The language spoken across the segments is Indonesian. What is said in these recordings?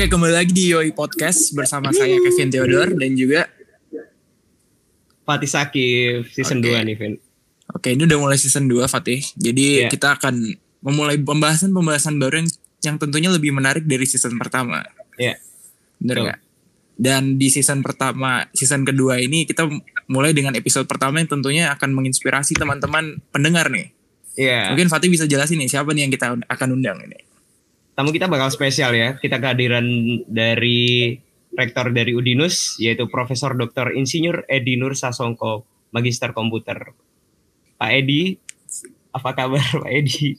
Oke, kembali lagi di Yoi Podcast bersama saya Kevin Theodore dan juga Fatih Sakif season Oke. 2 nih, Vin. Oke, ini udah mulai season 2 Fatih. Jadi Iya. kita akan memulai pembahasan-pembahasan baru yang, yang tentunya lebih menarik dari season pertama. Iya. Bener Betul. nggak? Dan di season pertama, season kedua ini kita mulai dengan episode pertama yang tentunya akan menginspirasi teman-teman pendengar nih. Iya. Mungkin Fatih bisa jelasin nih siapa nih yang kita akan undang ini. Tamu kita bakal spesial ya. Kita kehadiran dari rektor dari Udinus yaitu Profesor Dr. Insinyur Edi Nur Sasongko, Magister Komputer. Pak Edi, apa kabar Pak Edi?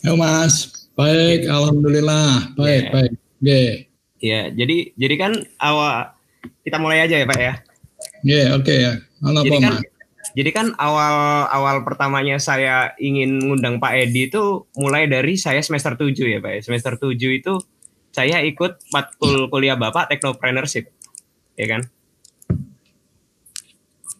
Ya Mas, baik, alhamdulillah, baik, Iya. baik. Oke, Ya, jadi jadi kan awal kita mulai aja ya Pak ya. Oke, oke ya. Halo Jadi Pak kan Mas. Jadi kan awal awal pertamanya saya ingin ngundang Pak Edi itu mulai dari saya semester 7 ya Pak ya. Semester 7 itu saya ikut matkul kuliah Bapak Technopreneurship. Ya kan?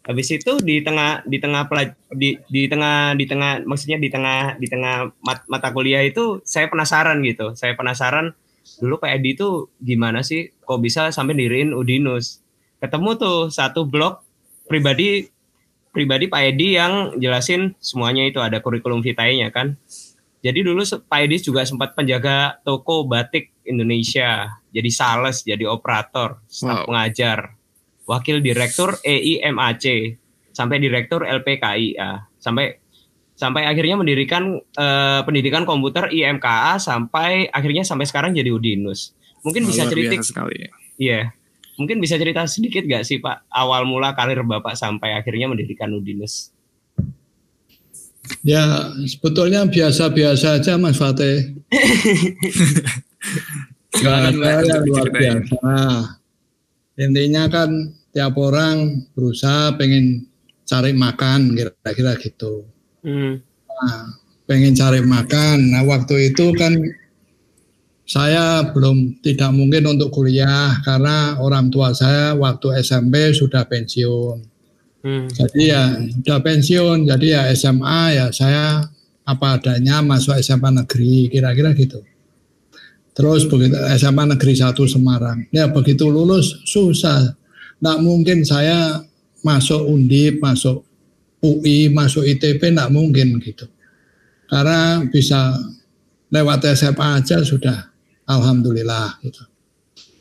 Habis itu di tengah di tengah pelaj- di di tengah di tengah maksudnya di tengah di tengah mat- mata kuliah itu saya penasaran gitu. Saya penasaran dulu Pak Edi itu gimana sih kok bisa sampai diriin Udinus. Ketemu tuh satu blog pribadi pribadi Pak Edi yang jelasin semuanya itu ada kurikulum vitae-nya kan. Jadi dulu Pak Edi juga sempat penjaga toko batik Indonesia, jadi sales, jadi operator, staf Wow. pengajar, wakil direktur EIMAC, sampai direktur LPKIA, sampai sampai akhirnya mendirikan eh, pendidikan komputer IMKA sampai akhirnya sampai sekarang jadi Udinus. Mungkin bisa cerita biasa sekali. Mungkin bisa cerita sedikit gak sih Pak awal mula karir Bapak sampai akhirnya mendirikan Udinus? Ya, sebetulnya biasa-biasa aja Mas Fatih. Silakan, yang luar biasa. Intinya kan tiap orang berusaha pengen cari makan, kira-kira gitu. Hmm. Nah, pengen cari makan. Nah, waktu itu kan saya belum tidak mungkin untuk kuliah karena orang tua saya waktu SMP sudah pensiun. Hmm. Jadi ya sudah pensiun, jadi ya SMA ya saya apa adanya masuk SMA negeri kira-kira gitu. Terus begitu SMA negeri 1 Semarang. Ya begitu lulus susah. Nggak mungkin saya masuk Undip, masuk UI, masuk ITB nggak mungkin gitu. Karena bisa lewat SMA aja sudah alhamdulillah gitu.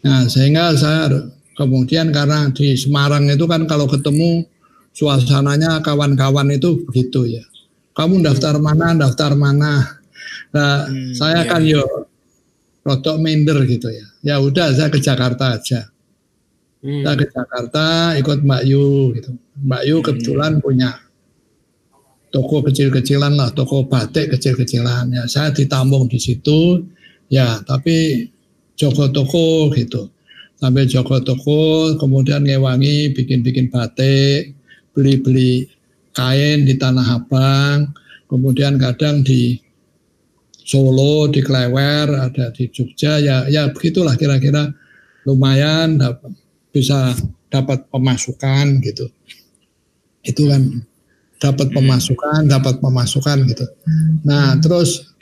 Nah, sehingga saya kemudian karena di Semarang itu kan kalau ketemu suasananya kawan-kawan itu begitu ya. Kamu daftar mana, daftar mana. Nah, Hmm, saya iya. kan yo rotok minder gitu ya. Ya udah saya ke Jakarta aja. Hmm. Saya ke Jakarta ikut Mbak Yu gitu. Mbak Yu Hmm. kebetulan punya toko kecil-kecilan lah, toko batik kecil-kecilan. Ya saya ditampung di situ. Ya, tapi jogo toko gitu. Sampai jogo toko, kemudian ngewangi bikin-bikin batik, beli-beli kain di Tanah Abang, kemudian kadang di Solo, di Klewer, ada di Jogja, ya ya begitulah kira-kira lumayan dapat bisa dapat pemasukan gitu. Itu kan dapat pemasukan, dapat pemasukan gitu. Nah, terus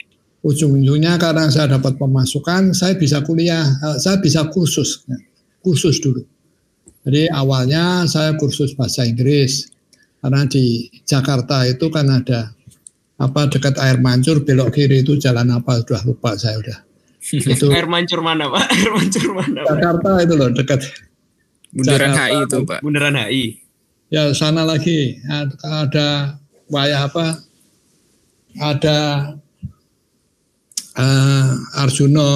ujung-ujungnya karena saya dapat pemasukan, saya bisa kuliah, eh, saya bisa kursus, kursus dulu. Jadi awalnya saya kursus bahasa Inggris karena di Jakarta itu kan ada apa dekat air mancur belok kiri itu jalan apa sudah lupa saya udah. Itu Air mancur mana Pak? Air mancur mana? Pak? Jakarta itu loh dekat Bundaran Jakarta. HI itu, Pak. Bundaran HI. ya sana lagi ada wayah apa ada eh, Arjuno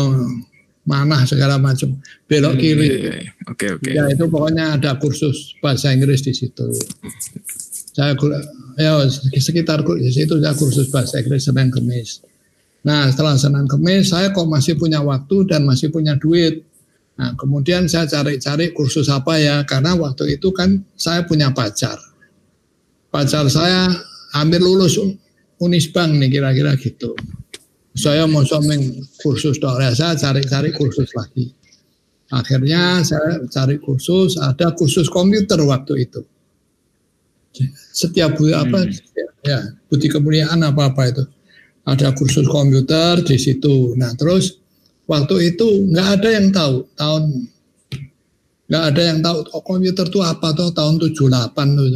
Manah segala macam belok Hmm, kiri iya, iya. Oke, oke. ya itu pokoknya ada kursus bahasa Inggris di situ saya ya sekitar di situ saya kursus bahasa Inggris Senin Kemis nah setelah Senin Kemis saya kok masih punya waktu dan masih punya duit Nah, kemudian saya cari-cari kursus apa ya, karena waktu itu kan saya punya pacar. Pacar saya hampir lulus Unisbank nih kira-kira gitu. Saya mau someng kursus dong, ya, saya cari-cari kursus lagi. Akhirnya saya cari kursus, ada kursus komputer waktu itu. Setiap bu apa ya budi kemuliaan apa apa itu ada kursus komputer di situ. Nah terus waktu itu nggak ada yang tahu tahun nggak ada yang tahu oh, komputer itu apa tuh tahun 78 tuh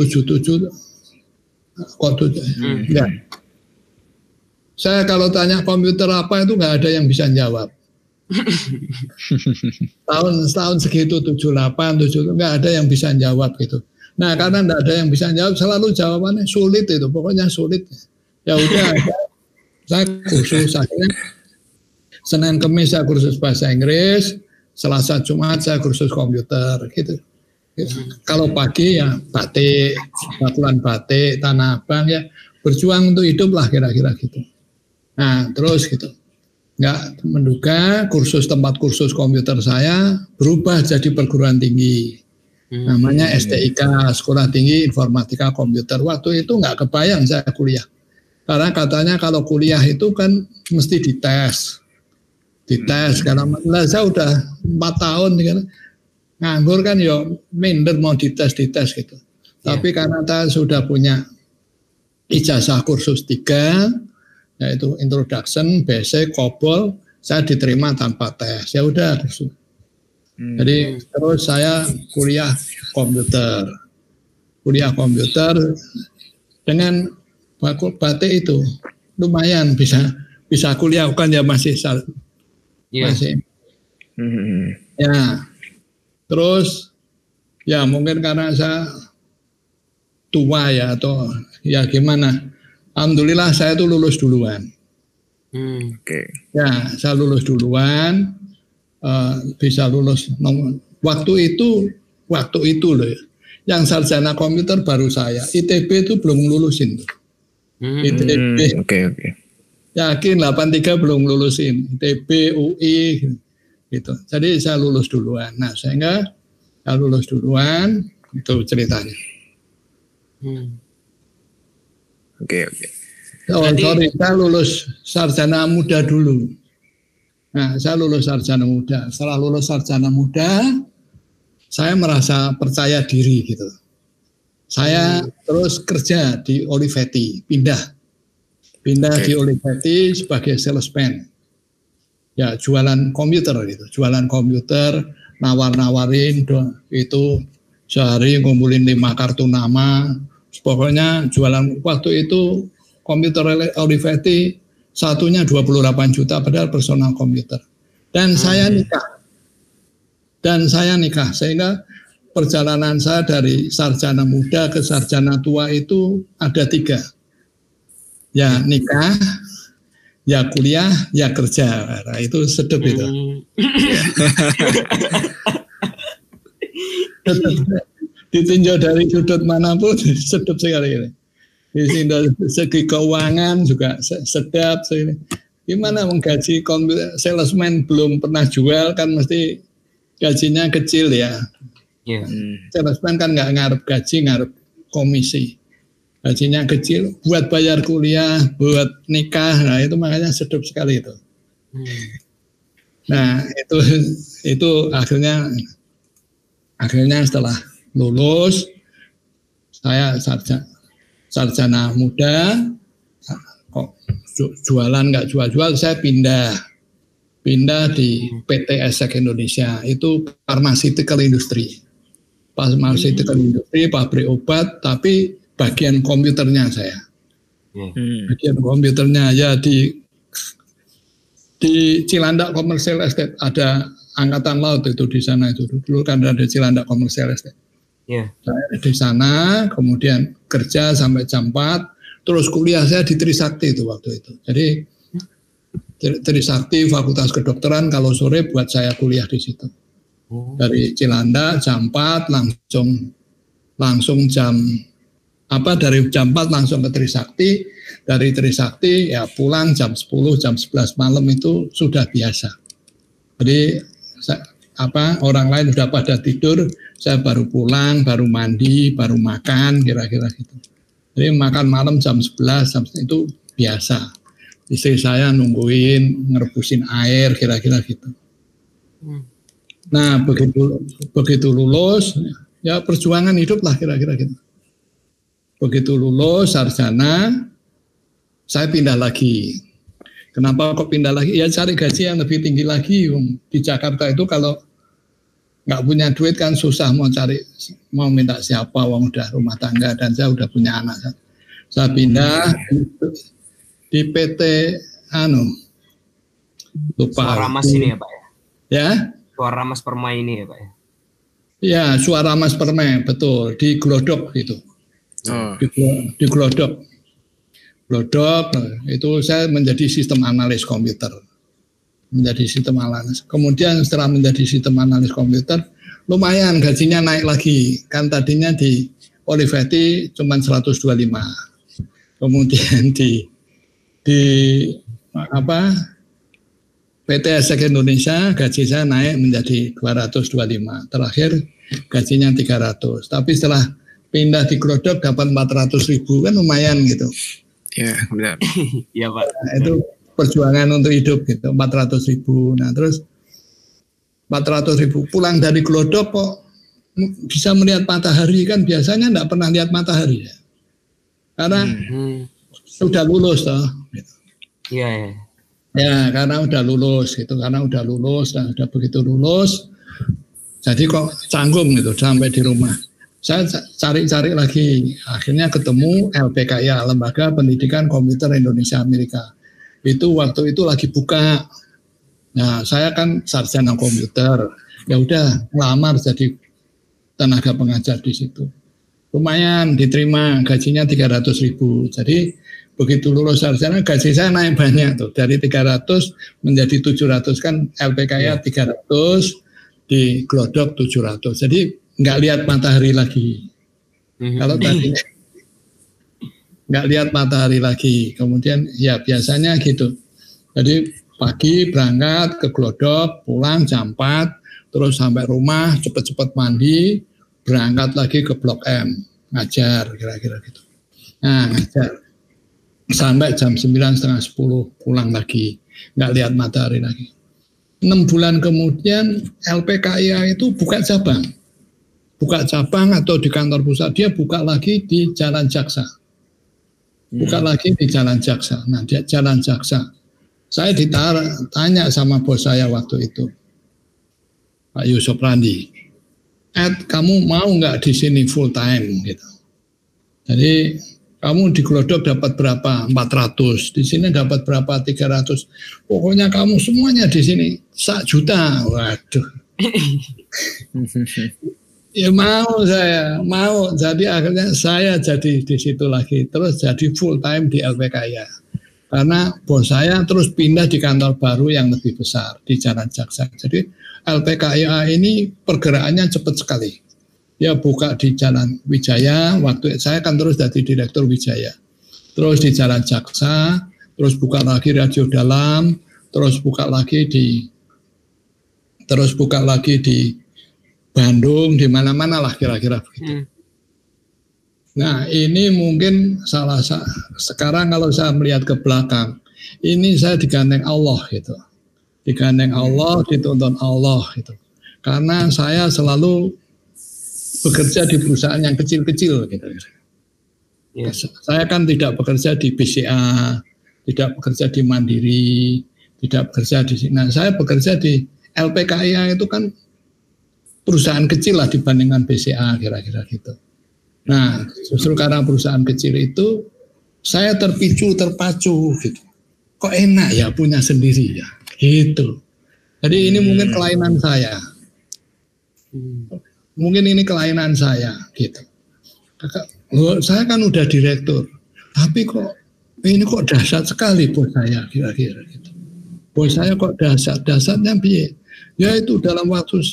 77 kok tuh Hmm. ya. Saya kalau tanya komputer apa itu nggak ada yang bisa jawab. tahun tahun segitu 78 70 nggak ada yang bisa jawab gitu. Nah karena nggak ada yang bisa jawab selalu jawabannya sulit itu pokoknya sulit. Ya udah saya kursus akhirnya Senin Kemis saya kursus bahasa Inggris, Selasa Jumat saya kursus komputer gitu. Gitu. Kalau pagi ya batik, batuan batik, tanah abang ya berjuang untuk hidup lah kira-kira gitu. Nah terus gitu. Nggak menduga kursus tempat kursus komputer saya berubah jadi perguruan tinggi. Hmm. Namanya STIK, Sekolah Tinggi Informatika Komputer. Waktu itu nggak kebayang saya kuliah. Karena katanya kalau kuliah itu kan mesti dites. Dites, karena lah saya udah empat tahun kan nganggur kan ya minder mau dites dites gitu. Tapi karena saya sudah punya ijazah kursus tiga, yaitu introduction, basic, COBOL, saya diterima tanpa tes. Ya udah. Hmm. Jadi terus saya kuliah komputer, kuliah komputer dengan batik itu lumayan bisa bisa kuliah kan ya masih sal- Iya. masih Hmm. Ya, terus ya mungkin karena saya tua ya atau ya gimana. Alhamdulillah saya tuh lulus duluan. Hmm. Oke. Ya, saya lulus duluan, eh, bisa lulus nomor. Waktu itu, waktu itu loh ya. Yang sarjana komputer baru saya. ITB itu belum lulusin. tuh. Hmm. ITB, Hmm, Oke oke. yakin 83 belum lulusin. ITB, UI, gitu. Jadi saya lulus duluan. Nah, sehingga saya lulus duluan, itu ceritanya. Hmm. Oke oke. Oh, Berarti- sorry, saya lulus sarjana muda dulu. Nah, saya lulus sarjana muda. Setelah lulus sarjana muda, saya merasa percaya diri gitu. Saya terus kerja di Olivetti, pindah. Pindah Oke. di Olivetti sebagai salesman. Ya, jualan komputer gitu. Jualan komputer, nawar-nawarin itu sehari ngumpulin lima kartu nama. Pokoknya jualan waktu itu komputer Olivetti satunya 28 juta padahal personal komputer. Dan saya nikah. Dan saya nikah sehingga perjalanan saya dari sarjana muda ke sarjana tua itu ada tiga. Ya nikah, ya kuliah, ya kerja. Nah, itu sedep itu. Hmm. Ditinjau dari sudut mana pun sedap sekali ini. Di sini segi keuangan juga se- sedap sekali. Gimana menggaji salesman belum pernah jual kan mesti gajinya kecil ya. Hmm. Salesman kan nggak ngarep gaji, ngarep komisi. Gajinya kecil, buat bayar kuliah, buat nikah, nah itu makanya sedap sekali itu. Hmm. Nah itu itu akhirnya akhirnya setelah lulus saya sarjana, sarjana muda kok ju- jualan nggak jual-jual saya pindah pindah di PT Esek Indonesia itu pharmaceutical industry pharmaceutical industry pabrik obat tapi bagian komputernya saya. Hmm. bagian komputernya ya di di Cilandak Commercial Estate ada angkatan laut itu di sana itu dulu kan ada Cilandak Commercial Estate. Iya. Saya di sana kemudian kerja sampai jam 4 terus kuliah saya di Trisakti itu waktu itu. Jadi Tri- Trisakti Fakultas Kedokteran kalau sore buat saya kuliah di situ. Oh. Dari Cilandak jam 4 langsung langsung jam apa dari jam 4 langsung ke Trisakti, dari Trisakti ya pulang jam 10, jam 11 malam itu sudah biasa. Jadi apa orang lain sudah pada tidur, saya baru pulang, baru mandi, baru makan kira-kira gitu. Jadi makan malam jam 11 jam itu biasa. Istri saya nungguin ngerebusin air kira-kira gitu. Hmm. Nah begitu begitu lulus ya perjuangan hidup lah kira-kira gitu. Begitu lulus sarjana, saya pindah lagi. Kenapa kok pindah lagi? Ya cari gaji yang lebih tinggi lagi. Di Jakarta itu kalau nggak punya duit kan susah mau cari mau minta siapa wong udah rumah tangga dan saya udah punya anak. Saya pindah di PT anu lupa. Suara mas ini ya pak ya? Ya? Suara mas permai ini ya pak ya? Ya suara mas permai betul. Di Glodok itu. Oh. di, di Glodok. Glodok itu saya menjadi sistem analis komputer menjadi sistem analis. Kemudian setelah menjadi sistem analis komputer, lumayan gajinya naik lagi. Kan tadinya di Olivetti cuma 125. Kemudian di di apa PT Esek Indonesia gaji saya naik menjadi 225. Terakhir gajinya 300. Tapi setelah pindah di Glodok dapat 400 ribu kan lumayan gitu. Ya benar. Iya Pak. Nah, itu perjuangan untuk hidup gitu 400 ribu. Nah terus 400 ribu. Pulang dari Glodok kok bisa melihat matahari? Kan biasanya tidak pernah lihat matahari ya. Karena hmm. sudah lulus toh gitu. iya ya. ya karena udah lulus gitu karena udah lulus dan udah begitu lulus jadi kok canggung gitu sampai di rumah. Saya cari-cari lagi. Akhirnya ketemu LPKIA Lembaga Pendidikan Komputer Indonesia Amerika itu waktu itu lagi buka. Nah, saya kan sarjana komputer. Ya udah ngelamar jadi tenaga pengajar di situ. Lumayan diterima gajinya 300 ribu. Jadi begitu lulus sarjana gaji saya naik banyak tuh dari 300 menjadi 700 kan LPKI ya. 300 di Glodok 700. Jadi nggak lihat matahari lagi. Mm-hmm. Kalau tadi nggak lihat matahari lagi. Kemudian ya biasanya gitu. Jadi pagi berangkat ke Glodok, pulang jam 4, terus sampai rumah cepet-cepet mandi, berangkat lagi ke Blok M, ngajar kira-kira gitu. Nah ngajar. Sampai jam 9 setengah 10 pulang lagi, nggak lihat matahari lagi. Enam bulan kemudian LPKIA itu buka cabang. Buka cabang atau di kantor pusat, dia buka lagi di Jalan Jaksa buka hmm. lagi di Jalan Jaksa. Nah, di Jalan Jaksa. Saya ditanya sama bos saya waktu itu, Pak Yusuf Randi, Ed, kamu mau nggak di sini full time gitu. Jadi kamu di Glodok dapat berapa? 400. Di sini dapat berapa? 300. Pokoknya kamu semuanya di sini sak juta. Waduh. Ya mau saya, mau. Jadi akhirnya saya jadi di situ lagi, terus jadi full time di LPKIA. Karena bos saya terus pindah di kantor baru yang lebih besar di Jalan Jaksa. Jadi LPKIA ini pergerakannya cepat sekali. Ya buka di Jalan Wijaya, waktu saya kan terus jadi direktur Wijaya. Terus di Jalan Jaksa, terus buka lagi radio dalam, terus buka lagi di terus buka lagi di Bandung, di mana-mana lah kira-kira begitu. Hmm. Nah ini mungkin salah satu, sekarang kalau saya melihat ke belakang, ini saya digandeng Allah gitu. Digandeng Allah, dituntun Allah gitu. Karena saya selalu bekerja di perusahaan yang kecil-kecil gitu. Ya. Saya kan tidak bekerja di BCA, tidak bekerja di Mandiri, tidak bekerja di Nah, saya bekerja di LPKIA itu kan perusahaan kecil lah dibandingkan BCA kira-kira gitu. Nah, justru karena perusahaan kecil itu saya terpicu, terpacu gitu. Kok enak ya punya sendiri ya, gitu. Jadi ini hmm. mungkin kelainan saya. Mungkin ini kelainan saya gitu. saya kan udah direktur, tapi kok ini kok dahsyat sekali bos saya kira-kira gitu. Bos saya kok dahsyat, dahsyatnya biar Ya itu dalam waktu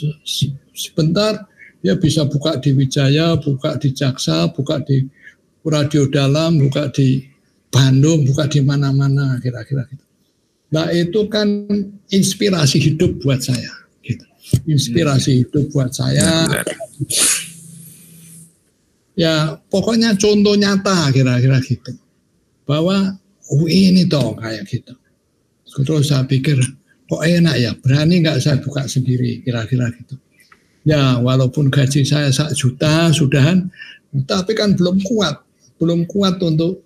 sebentar ya bisa buka di Wijaya, buka di Jaksa, buka di Radio Dalam, buka di Bandung, buka di mana-mana kira-kira gitu. Nah itu kan inspirasi hidup buat saya. Gitu. Inspirasi hmm. hidup buat saya. Ya pokoknya contoh nyata kira-kira gitu. Bahwa oh ini toh kayak gitu. Terus saya pikir kok enak ya, berani nggak saya buka sendiri kira-kira gitu. Ya walaupun gaji saya sak juta sudahan, tapi kan belum kuat, belum kuat untuk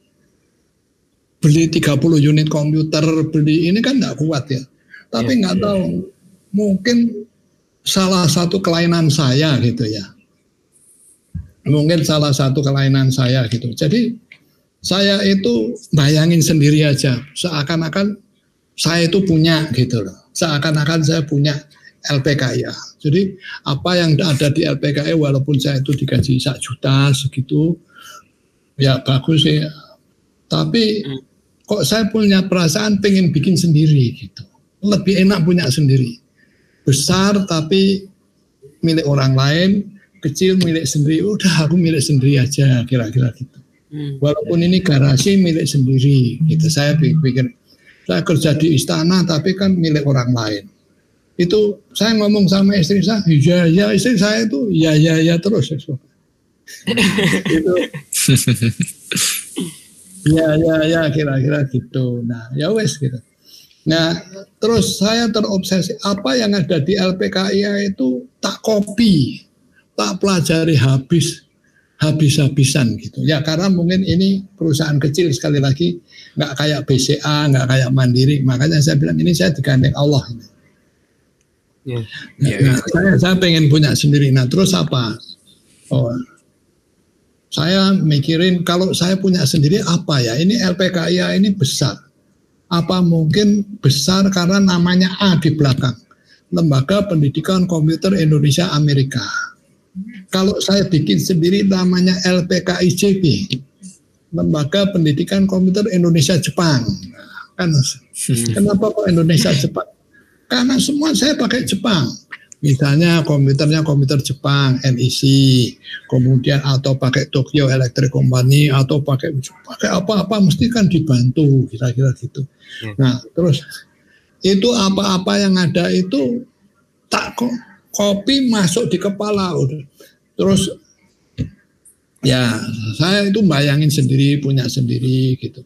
beli 30 unit komputer, beli ini kan nggak kuat ya. Tapi nggak yeah, tahu, mungkin salah satu kelainan saya gitu ya. Mungkin salah satu kelainan saya gitu. Jadi saya itu bayangin sendiri aja, seakan-akan saya itu punya gitu loh. Seakan-akan saya punya LPKIA. Jadi apa yang ada di LPKIA walaupun saya itu digaji sak juta segitu, ya bagus sih. Tapi kok saya punya perasaan pengen bikin sendiri gitu. Lebih enak punya sendiri. Besar tapi milik orang lain, kecil milik sendiri. Udah aku milik sendiri aja kira-kira gitu. Hmm. Walaupun ini garasi milik sendiri, gitu. Saya pikir saya kerja di istana tapi kan milik orang lain. Itu saya ngomong sama istri saya, ya ya istri saya itu ya ya ya terus. itu ya ya ya kira-kira gitu. Nah ya wes gitu. Nah terus saya terobsesi apa yang ada di LPKIA itu tak kopi, tak pelajari habis habis-habisan gitu. Ya karena mungkin ini perusahaan kecil sekali lagi nggak kayak BCA, nggak kayak Mandiri. Makanya saya bilang ini saya digandeng Allah ini. Yeah. Nah, yeah, nah, saya saya pengen punya sendiri. Nah terus apa? Oh, saya mikirin kalau saya punya sendiri apa ya? Ini LPKIA ini besar. Apa mungkin besar karena namanya A di belakang. Lembaga Pendidikan Komputer Indonesia Amerika kalau saya bikin sendiri namanya LPKIJP, Lembaga Pendidikan Komputer Indonesia Jepang. Kan hmm. kenapa kok Indonesia Jepang? Karena semua saya pakai Jepang. Misalnya komputernya komputer Jepang, NEC, kemudian atau pakai Tokyo Electric Company atau pakai pakai apa-apa mesti kan dibantu kira-kira gitu. Hmm. Nah, terus itu apa-apa yang ada itu tak kok kopi masuk di kepala udah Terus ya saya itu bayangin sendiri punya sendiri gitu.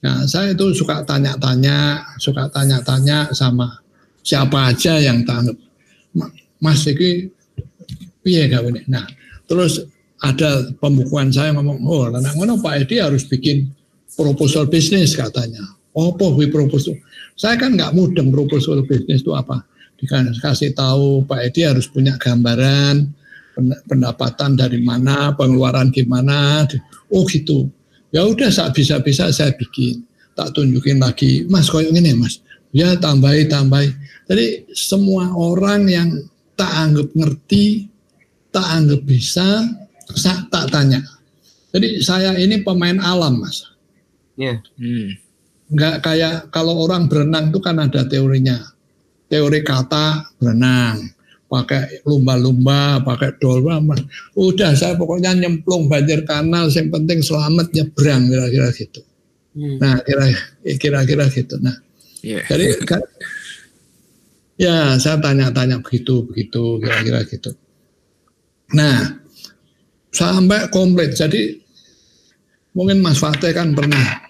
Nah saya itu suka tanya-tanya, suka tanya-tanya sama siapa aja yang tanggap. Mas ini piye gawe Nah terus ada pembukuan saya ngomong, oh anak mana Pak Edi harus bikin proposal bisnis katanya. Oh, apa proposal? Saya kan nggak mudeng proposal bisnis itu apa. Dikasih tahu Pak Edi harus punya gambaran, pendapatan dari mana, pengeluaran gimana. Oh gitu. Ya udah saat bisa-bisa saya bikin. Tak tunjukin lagi, Mas koyok ini Mas. Ya tambahi tambahi. Jadi semua orang yang tak anggap ngerti, tak anggap bisa, tak tanya. Jadi saya ini pemain alam Mas. Iya. Yeah. Hmm. Enggak kayak kalau orang berenang itu kan ada teorinya. Teori kata berenang pakai lumba-lumba, pakai dolma, udah saya pokoknya nyemplung banjir kanal, yang penting selamat nyebrang kira-kira gitu. Hmm. Nah kira kira-kira gitu. Nah yeah. jadi kan, ya saya tanya-tanya begitu begitu kira-kira gitu. Nah sampai komplit. Jadi mungkin Mas Fateh kan pernah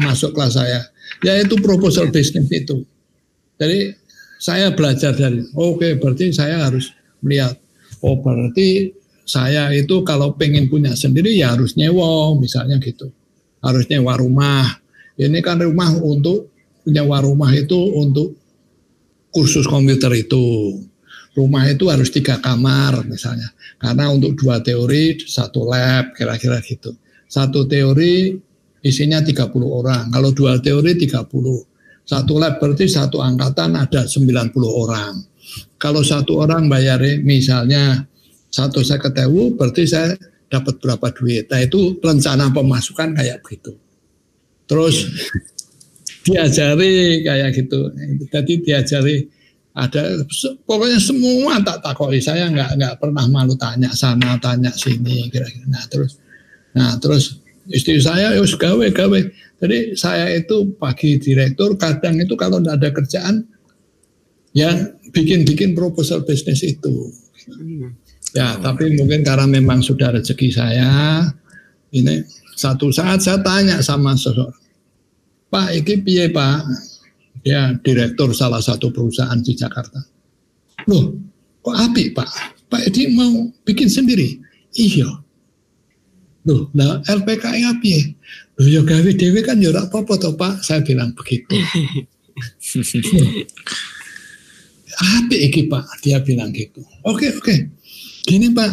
masuk kelas saya, yaitu proposal bisnis itu. Jadi saya belajar dari oke okay, berarti saya harus melihat oh berarti saya itu kalau pengen punya sendiri ya harus nyewa misalnya gitu harus nyewa rumah ini kan rumah untuk nyewa rumah itu untuk kursus komputer itu rumah itu harus tiga kamar misalnya karena untuk dua teori satu lab kira-kira gitu satu teori isinya 30 orang kalau dua teori 30 satu lab berarti satu angkatan ada 90 orang. Kalau satu orang bayar misalnya satu saya ketemu berarti saya dapat berapa duit. Nah itu rencana pemasukan kayak begitu. Terus diajari kayak gitu. Jadi diajari ada pokoknya semua tak takoi saya nggak nggak pernah malu tanya sana tanya sini kira-kira. Nah terus nah terus istri saya ya gawe gawe jadi saya itu pagi direktur, kadang itu kalau tidak ada kerjaan, ya bikin-bikin proposal bisnis itu. Ya, tapi mungkin karena memang sudah rezeki saya, ini satu saat saya tanya sama seseorang, Pak, ini piye Pak? Dia direktur salah satu perusahaan di Jakarta. Loh, kok api Pak? Pak Edi mau bikin sendiri? Iya. Loh, nah LPKI apa Loh ya gawe dewe kan ya apa-apa toh Pak. Saya bilang begitu. apa iki Pak? Dia bilang gitu. Oke, oke. Gini Pak.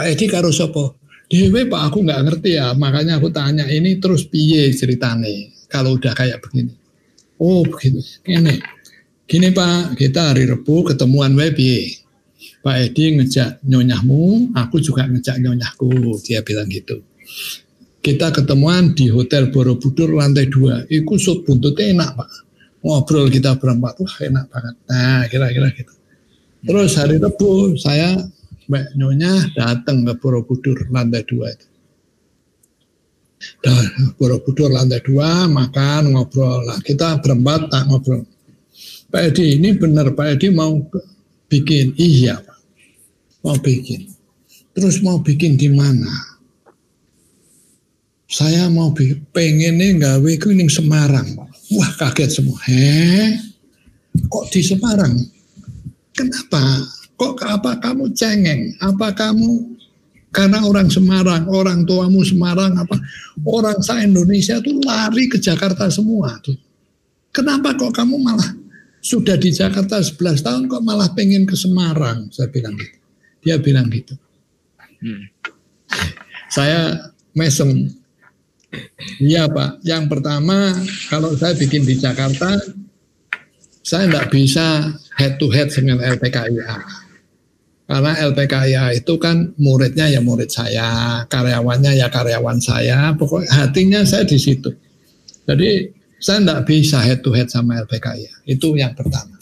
Pak Edi karo sopo? Dewe Pak aku nggak ngerti ya, makanya aku tanya ini terus piye ceritane kalau udah kayak begini. Oh begitu, ini. Gini Pak, kita hari Rebu ketemuan webi. Pak Edi ngejak nyonyahmu, aku juga ngejak nyonyahku, dia bilang gitu. Kita ketemuan di Hotel Borobudur lantai dua. Iku sup buntutnya enak Pak. Ngobrol kita berempat, wah enak banget. Nah kira-kira gitu. Terus hari Rebu saya Mbak Nyonya datang ke Borobudur lantai dua itu. Dan Borobudur lantai dua makan ngobrol lah kita berempat tak ngobrol. Pak Edi ini benar Pak Edi mau bikin iya Pak mau bikin. Terus mau bikin di mana? saya mau pengen nih gawe kuning Semarang. Wah kaget semua. Heh, kok di Semarang? Kenapa? Kok apa kamu cengeng? Apa kamu karena orang Semarang, orang tuamu Semarang, apa orang sa Indonesia tuh lari ke Jakarta semua tuh. Kenapa kok kamu malah sudah di Jakarta 11 tahun kok malah pengen ke Semarang? Saya bilang gitu. Dia bilang gitu. Hmm. Saya mesem Iya Pak, yang pertama kalau saya bikin di Jakarta, saya tidak bisa head to head dengan LPKIA. Karena LPKIA itu kan muridnya ya murid saya, karyawannya ya karyawan saya, pokoknya hatinya saya di situ. Jadi saya tidak bisa head to head sama LPKIA, itu yang pertama.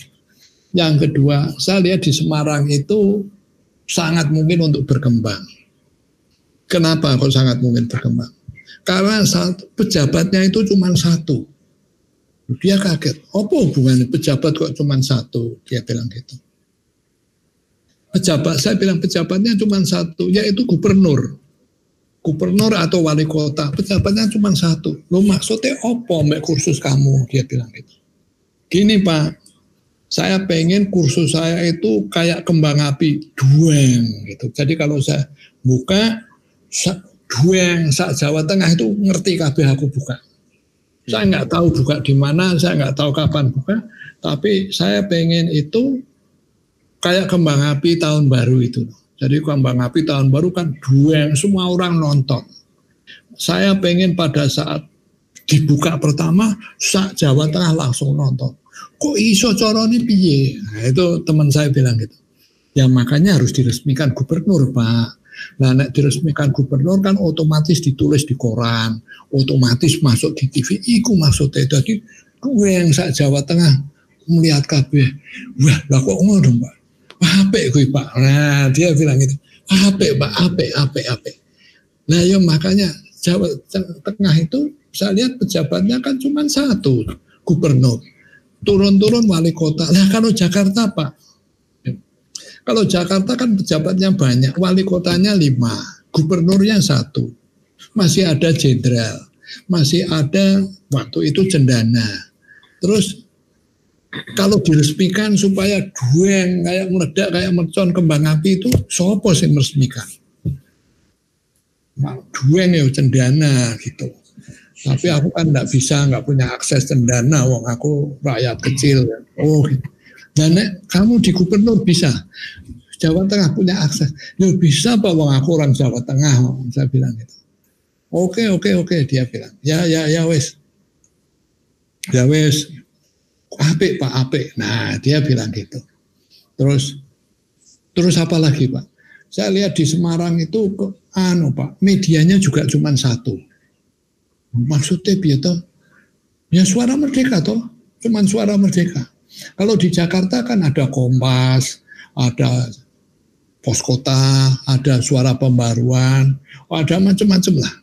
Yang kedua, saya lihat di Semarang itu sangat mungkin untuk berkembang. Kenapa kok sangat mungkin berkembang? Karena satu, pejabatnya itu cuma satu. Dia kaget. Apa hubungannya pejabat kok cuma satu? Dia bilang gitu. Pejabat, saya bilang pejabatnya cuma satu, yaitu gubernur. Gubernur atau wali kota, pejabatnya cuma satu. Lo maksudnya apa mbak kursus kamu? Dia bilang gitu. Gini Pak, saya pengen kursus saya itu kayak kembang api, dueng gitu. Jadi kalau saya buka, Dueng sak Jawa Tengah itu ngerti kabeh aku buka. Saya nggak tahu buka di mana, saya nggak tahu kapan buka, tapi saya pengen itu kayak kembang api tahun baru itu. Jadi kembang api tahun baru kan dueng semua orang nonton. Saya pengen pada saat dibuka pertama sak Jawa Tengah langsung nonton. Kok iso coroni piye? Nah, itu teman saya bilang gitu. Ya makanya harus diresmikan gubernur, Pak. Nah, nek diresmikan gubernur kan otomatis ditulis di koran, otomatis masuk di TV. Iku maksudnya jadi gue yang sak Jawa Tengah melihat kabeh. Wah, lah kok ngono, Pak? Apik gue Pak. Nah, dia bilang itu. Apik, Pak, apik, apik, apik. Nah, ya makanya Jawa Tengah itu saya lihat pejabatnya kan cuma satu, gubernur. Turun-turun wali kota. Nah, kalau Jakarta, Pak, kalau Jakarta kan pejabatnya banyak, wali kotanya lima, gubernurnya satu, masih ada jenderal, masih ada waktu itu cendana. Terus kalau diresmikan supaya dueng kayak meledak kayak mercon kembang api itu sopo sih meresmikan? Dueng ya cendana gitu. Tapi aku kan nggak bisa, nggak punya akses cendana, wong aku rakyat kecil. Oh, gitu. Dan kamu di gubernur bisa. Jawa Tengah punya akses. Ya bisa Pak Wong aku orang Jawa Tengah. Saya bilang gitu. Oke, oke, oke dia bilang. Ya, ya, ya wes. Ya wes. Apik Pak, apik. Nah dia bilang gitu. Terus, terus apa lagi Pak? Saya lihat di Semarang itu, anu Pak, medianya juga cuma satu. Maksudnya biar Ya suara merdeka toh, cuman suara merdeka. Kalau di Jakarta kan ada Kompas, ada Pos Kota, ada Suara Pembaruan, ada macam-macam lah.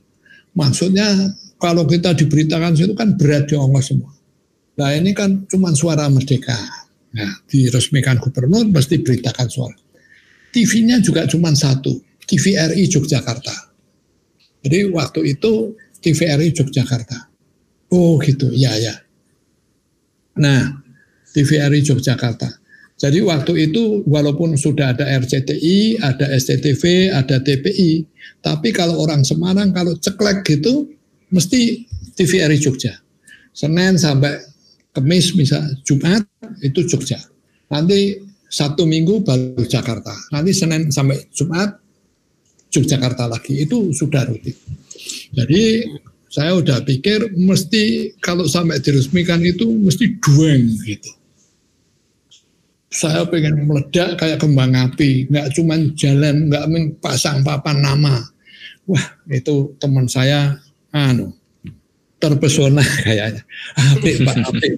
Maksudnya kalau kita diberitakan situ kan berat diongkos semua. Nah ini kan cuma suara merdeka. Nah, diresmikan gubernur mesti beritakan suara. TV-nya juga cuma satu, TVRI Yogyakarta. Jadi waktu itu TVRI Yogyakarta. Oh gitu, ya ya. Nah, TVRI Yogyakarta. Jadi waktu itu walaupun sudah ada RCTI, ada SCTV, ada TPI, tapi kalau orang Semarang kalau ceklek gitu mesti TVRI Jogja. Senin sampai Kamis misal Jumat itu Jogja. Nanti satu minggu baru Jakarta. Nanti Senin sampai Jumat Yogyakarta lagi. Itu sudah rutin. Jadi saya udah pikir mesti kalau sampai diresmikan itu mesti dueng gitu saya pengen meledak kayak kembang api, nggak cuma jalan, nggak pasang papan nama. Wah, itu teman saya, anu, terpesona kayaknya. Apik pak, apik.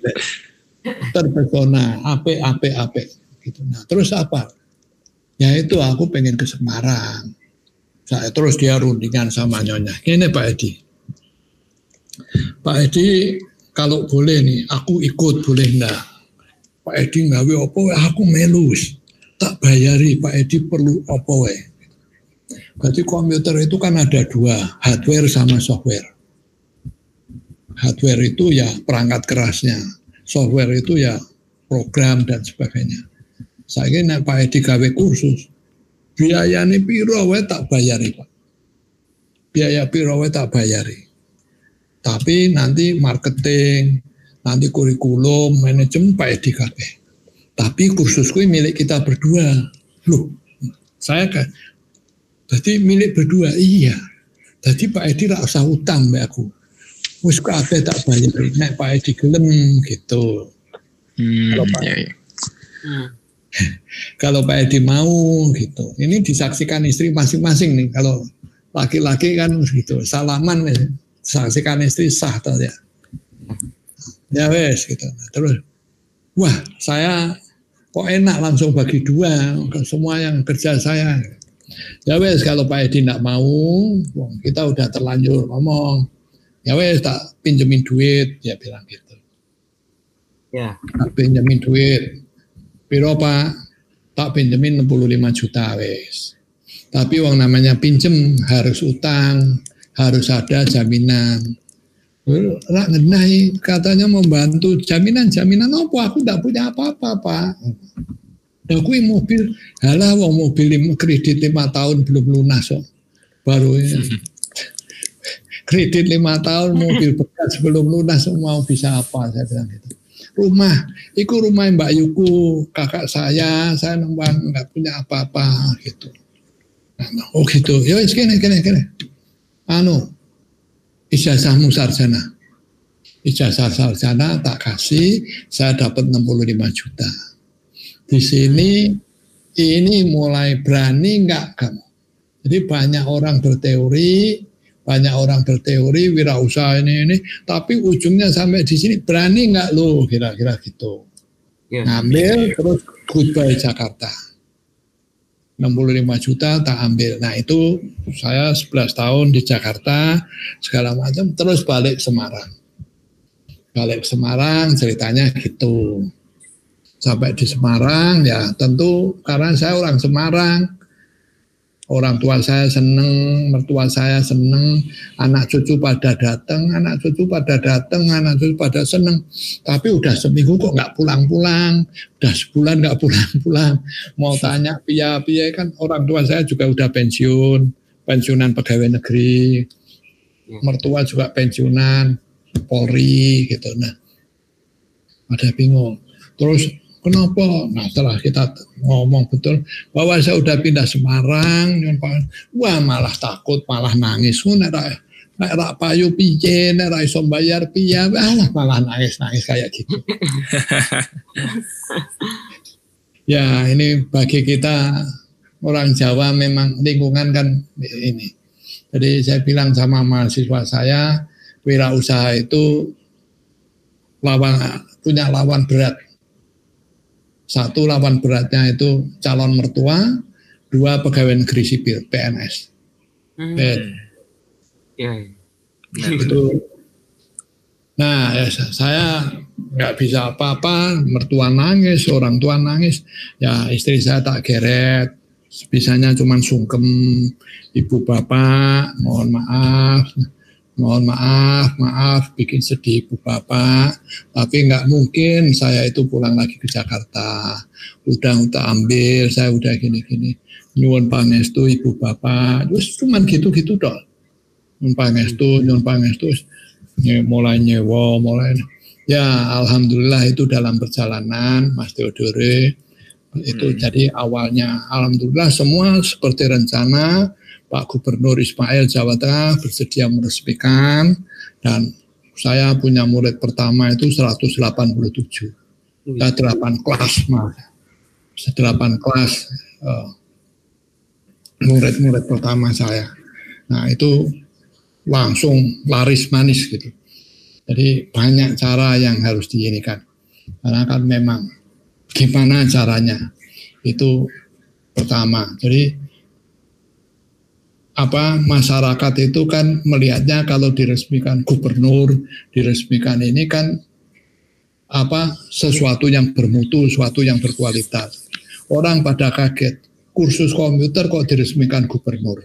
Terpesona, apik, apik, apik. Gitu. Nah, terus apa? Ya itu aku pengen ke Semarang. Saya terus dia rundingan sama nyonya. Ini Pak Edi. Pak Edi, kalau boleh nih, aku ikut boleh enggak? Pak Edi ngawe apa aku melus tak bayari Pak Edi perlu apa berarti komputer itu kan ada dua hardware sama software hardware itu ya perangkat kerasnya software itu ya program dan sebagainya saya kira Pak Edi gawe kursus biayanya piro tak bayari Pak biaya piro tak bayari tapi nanti marketing nanti kurikulum, manajemen Pak Edi kabeh. Tapi kursusku milik kita berdua. Loh, saya kan berarti milik berdua. Iya. Jadi Pak Edi tak usah utang mbak aku. Wis kabeh tak bayar. Nek Pak Edi gelem gitu. Hmm, kalau Pak, iya, iya. kalau Pak Edi mau gitu. Ini disaksikan istri masing-masing nih. Kalau laki-laki kan gitu. Salaman nih. Saksikan istri sah tau ya ya wes gitu nah, terus wah saya kok enak langsung bagi dua ke semua yang kerja saya ya wes kalau Pak Edi tidak mau kita udah terlanjur ngomong ya wes tak pinjemin duit ya bilang gitu. Ya. Tak pinjemin duit. Piro Pak? Tak pinjemin 65 juta wes tapi uang namanya pinjem harus utang harus ada jaminan. Rak ngenai katanya membantu. Jaminan-jaminan apa? Aku tidak punya apa-apa pak. Aku mobil, halah wong mobil kredit lima tahun belum lunas kok. Baru ya. kredit lima tahun mobil bekas belum lunas mau bisa apa saya bilang gitu. Rumah, itu rumah Mbak Yuku, kakak saya, saya nembang nggak punya apa-apa gitu. Nah, oh gitu, ya kene kene kene. Anu, ijazahmu sarjana. Ijazah sarjana tak kasih, saya dapat 65 juta. Di sini ini mulai berani enggak kamu? Jadi banyak orang berteori, banyak orang berteori wirausaha ini ini, tapi ujungnya sampai di sini berani enggak lo kira-kira gitu. Ya. Ngambil terus goodbye Jakarta. 65 juta tak ambil. Nah itu saya 11 tahun di Jakarta segala macam terus balik Semarang. Balik Semarang ceritanya gitu. Sampai di Semarang ya tentu karena saya orang Semarang orang tua saya seneng, mertua saya seneng, anak cucu pada datang, anak cucu pada datang, anak cucu pada seneng. Tapi udah seminggu kok nggak pulang-pulang, udah sebulan nggak pulang-pulang. Mau tanya pia-pia kan orang tua saya juga udah pensiun, pensiunan pegawai negeri, mertua juga pensiunan, Polri gitu. Nah, ada bingung. Terus Kenapa? Nah setelah kita ngomong betul bahwa saya udah pindah Semarang, wah malah takut, malah nangis. Nek rak payu piye, nek rak iso bayar piye, malah malah nangis-nangis kayak gitu. ya ini bagi kita orang Jawa memang lingkungan kan ini. Jadi saya bilang sama mahasiswa saya, wirausaha itu lawan punya lawan berat satu lawan beratnya itu calon mertua, dua pegawai negeri sipil PNS. Hmm. Eh, ya. Nah, itu. Nah, ya, saya nggak bisa apa-apa, mertua nangis, orang tua nangis, ya istri saya tak geret, bisanya cuma sungkem, ibu bapak, mohon maaf, mohon maaf, maaf bikin sedih ibu bapak, tapi nggak mungkin saya itu pulang lagi ke Jakarta. Udah udah ambil, saya udah gini-gini. Nyuwun pangestu ibu bapak, terus cuman gitu-gitu dong. Nyuwun pangestu, nyuwun pangestu, mulai nyewa, mulai ya alhamdulillah itu dalam perjalanan Mas Theodore itu hmm. jadi awalnya alhamdulillah semua seperti rencana Pak Gubernur Ismail Jawa Tengah bersedia meresmikan dan saya punya murid pertama itu 187. Kita 8 kelas mas. 8 kelas uh, murid-murid pertama saya. Nah itu langsung laris manis gitu. Jadi banyak cara yang harus diinikan. Karena kan memang gimana caranya itu pertama. Jadi apa masyarakat itu kan melihatnya kalau diresmikan gubernur, diresmikan ini kan apa sesuatu yang bermutu, sesuatu yang berkualitas. Orang pada kaget, kursus komputer kok diresmikan gubernur.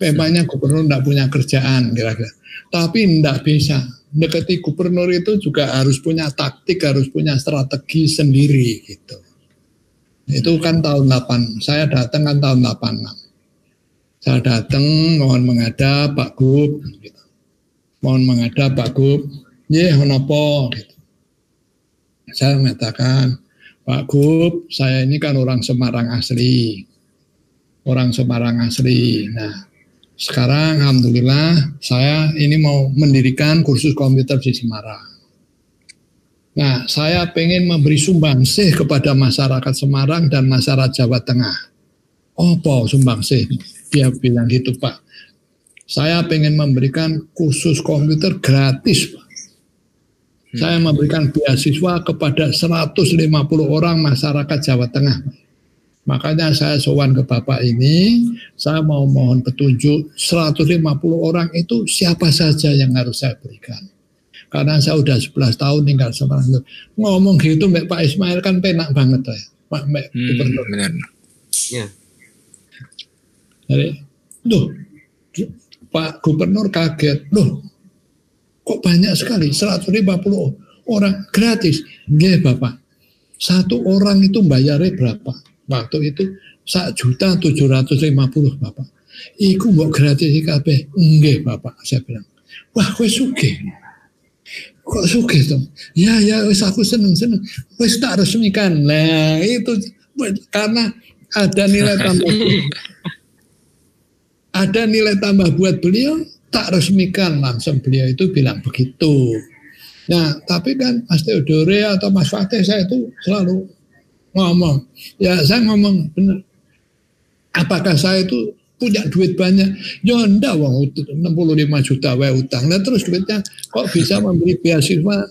Memangnya gubernur tidak punya kerjaan kira-kira. Tapi tidak bisa. Dekati gubernur itu juga harus punya taktik, harus punya strategi sendiri gitu. Itu kan tahun 8, saya datang kan tahun 86 saya datang mohon menghadap Pak Gub gitu. mohon menghadap Pak Gub ya kenapa gitu. saya mengatakan Pak Gub saya ini kan orang Semarang asli orang Semarang asli nah sekarang Alhamdulillah saya ini mau mendirikan kursus komputer di Semarang Nah, saya pengen memberi sumbangsih kepada masyarakat Semarang dan masyarakat Jawa Tengah. Oh, Apa sumbangsih? Dia bilang gitu Pak. Saya pengen memberikan kursus komputer gratis Pak. Hmm. Saya memberikan beasiswa kepada 150 orang masyarakat Jawa Tengah. Makanya saya sowan ke Bapak ini, saya mau mohon petunjuk 150 orang itu siapa saja yang harus saya berikan. Karena saya udah 11 tahun tinggal sama itu. Ngomong gitu Mbak Pak Ismail kan penak banget ya. Pak Mbak hmm, Gubernur. Benar. Ya. Jadi, loh, Pak Gubernur kaget, loh, kok banyak sekali, 150 orang gratis. Nggih Bapak, satu orang itu bayarnya berapa? Waktu itu sak juta tujuh ratus lima puluh Bapak. Iku mau gratis kabeh. Nggih Bapak, saya bilang. Wah, kowe sugih. Kok sugih tuh? Ya ya wis aku seneng seneng. Wis tak resmikan. Nah, itu karena ada nilai tambah ada nilai tambah buat beliau, tak resmikan langsung beliau itu bilang begitu. Nah, tapi kan Mas Theodore atau Mas Fatih saya itu selalu ngomong, ya saya ngomong benar. Apakah saya itu punya duit banyak? Ya enggak, wong 65 juta wae utang. Nah terus duitnya kok bisa memberi beasiswa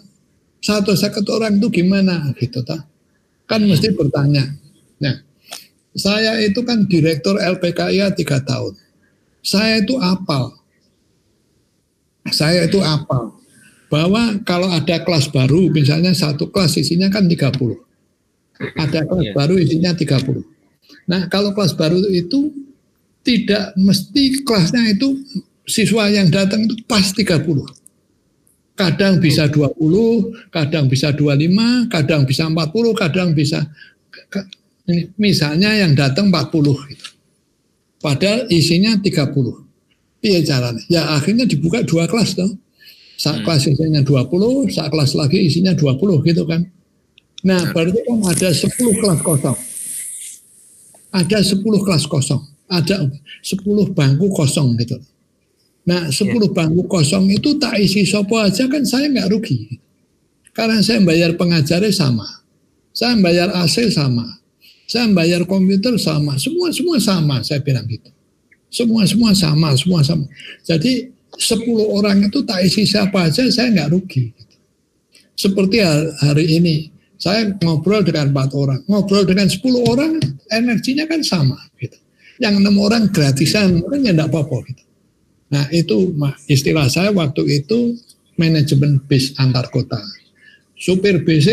satu seket orang itu gimana gitu ta? Kan mesti bertanya. Nah, saya itu kan direktur LPKIA tiga tahun. Saya itu apal. Saya itu apal. Bahwa kalau ada kelas baru, misalnya satu kelas isinya kan 30. Ada kelas yeah. baru isinya 30. Nah kalau kelas baru itu tidak mesti kelasnya itu siswa yang datang itu pas 30. Kadang bisa 20, kadang bisa 25, kadang bisa 40, kadang bisa misalnya yang datang 40 gitu. Padahal isinya 30. Iya caranya? Ya akhirnya dibuka dua kelas. Saat hmm. kelas isinya 20, saat kelas lagi isinya 20 gitu kan. Nah berarti kan ada 10 kelas kosong. Ada 10 kelas kosong. Ada 10 bangku kosong gitu. Nah 10 ya. bangku kosong itu tak isi sopo aja kan saya nggak rugi. Karena saya bayar pengajarnya sama. Saya bayar AC sama saya bayar komputer sama, semua semua sama, saya bilang gitu. Semua semua sama, semua sama. Jadi 10 orang itu tak isi siapa aja, saya nggak rugi. Gitu. Seperti hari ini, saya ngobrol dengan empat orang, ngobrol dengan 10 orang, energinya kan sama. Gitu. Yang enam orang gratisan, kan ya enggak apa-apa. Gitu. Nah itu istilah saya waktu itu manajemen bis antar kota supir BC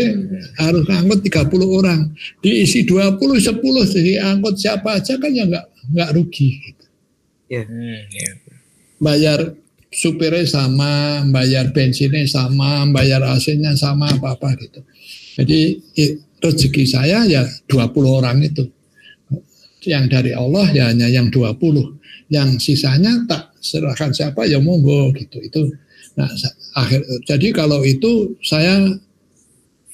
harus ngangkut 30 orang diisi 20 10 jadi angkut siapa aja kan ya nggak nggak rugi gitu. yeah. Hmm, yeah. bayar supirnya sama, bayar bensinnya sama, bayar AC-nya sama, apa-apa gitu. Jadi rezeki saya ya 20 orang itu. Yang dari Allah ya hanya yang 20. Yang sisanya tak serahkan siapa ya monggo gitu. Itu nah akhir jadi kalau itu saya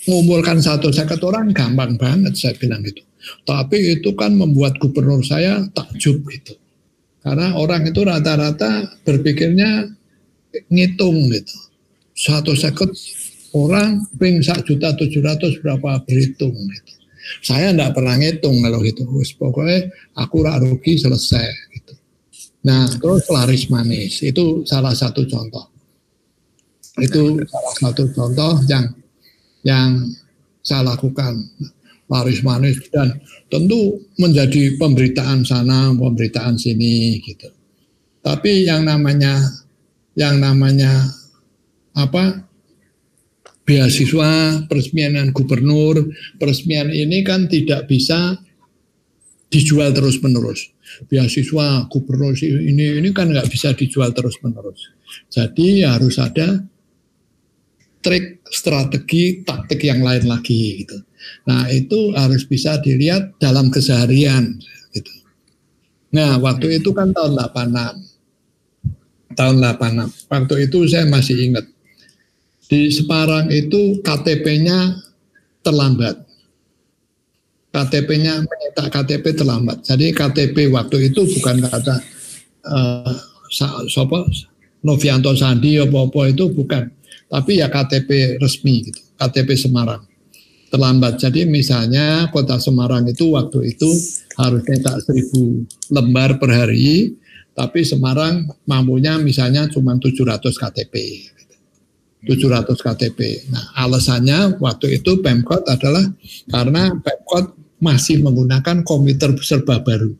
mengumpulkan satu seket orang gampang banget saya bilang gitu. Tapi itu kan membuat gubernur saya takjub gitu. Karena orang itu rata-rata berpikirnya ngitung gitu. Satu seket orang ping sak juta tujuh ratus berapa berhitung gitu. Saya tidak pernah ngitung kalau gitu. Pokoknya aku rugi selesai gitu. Nah terus laris manis itu salah satu contoh. Itu salah satu contoh yang yang saya lakukan. Laris manis dan tentu menjadi pemberitaan sana, pemberitaan sini gitu. Tapi yang namanya yang namanya apa beasiswa peresmian gubernur peresmian ini kan tidak bisa dijual terus menerus beasiswa gubernur ini ini kan nggak bisa dijual terus menerus jadi harus ada trik strategi taktik yang lain lagi gitu Nah itu harus bisa dilihat dalam keseharian. Gitu. Nah waktu itu kan tahun 86. Tahun 86. Waktu itu saya masih ingat. Di Semarang itu KTP-nya terlambat. KTP-nya menyetak KTP terlambat. Jadi KTP waktu itu bukan kata uh, sopo Novianto Sandi apa-apa itu bukan. Tapi ya KTP resmi gitu. KTP Semarang terlambat. Jadi misalnya kota Semarang itu waktu itu harusnya tak seribu lembar per hari, tapi Semarang mampunya misalnya cuma 700 KTP. 700 KTP. Nah alasannya waktu itu Pemkot adalah karena Pemkot masih menggunakan komputer serba baru.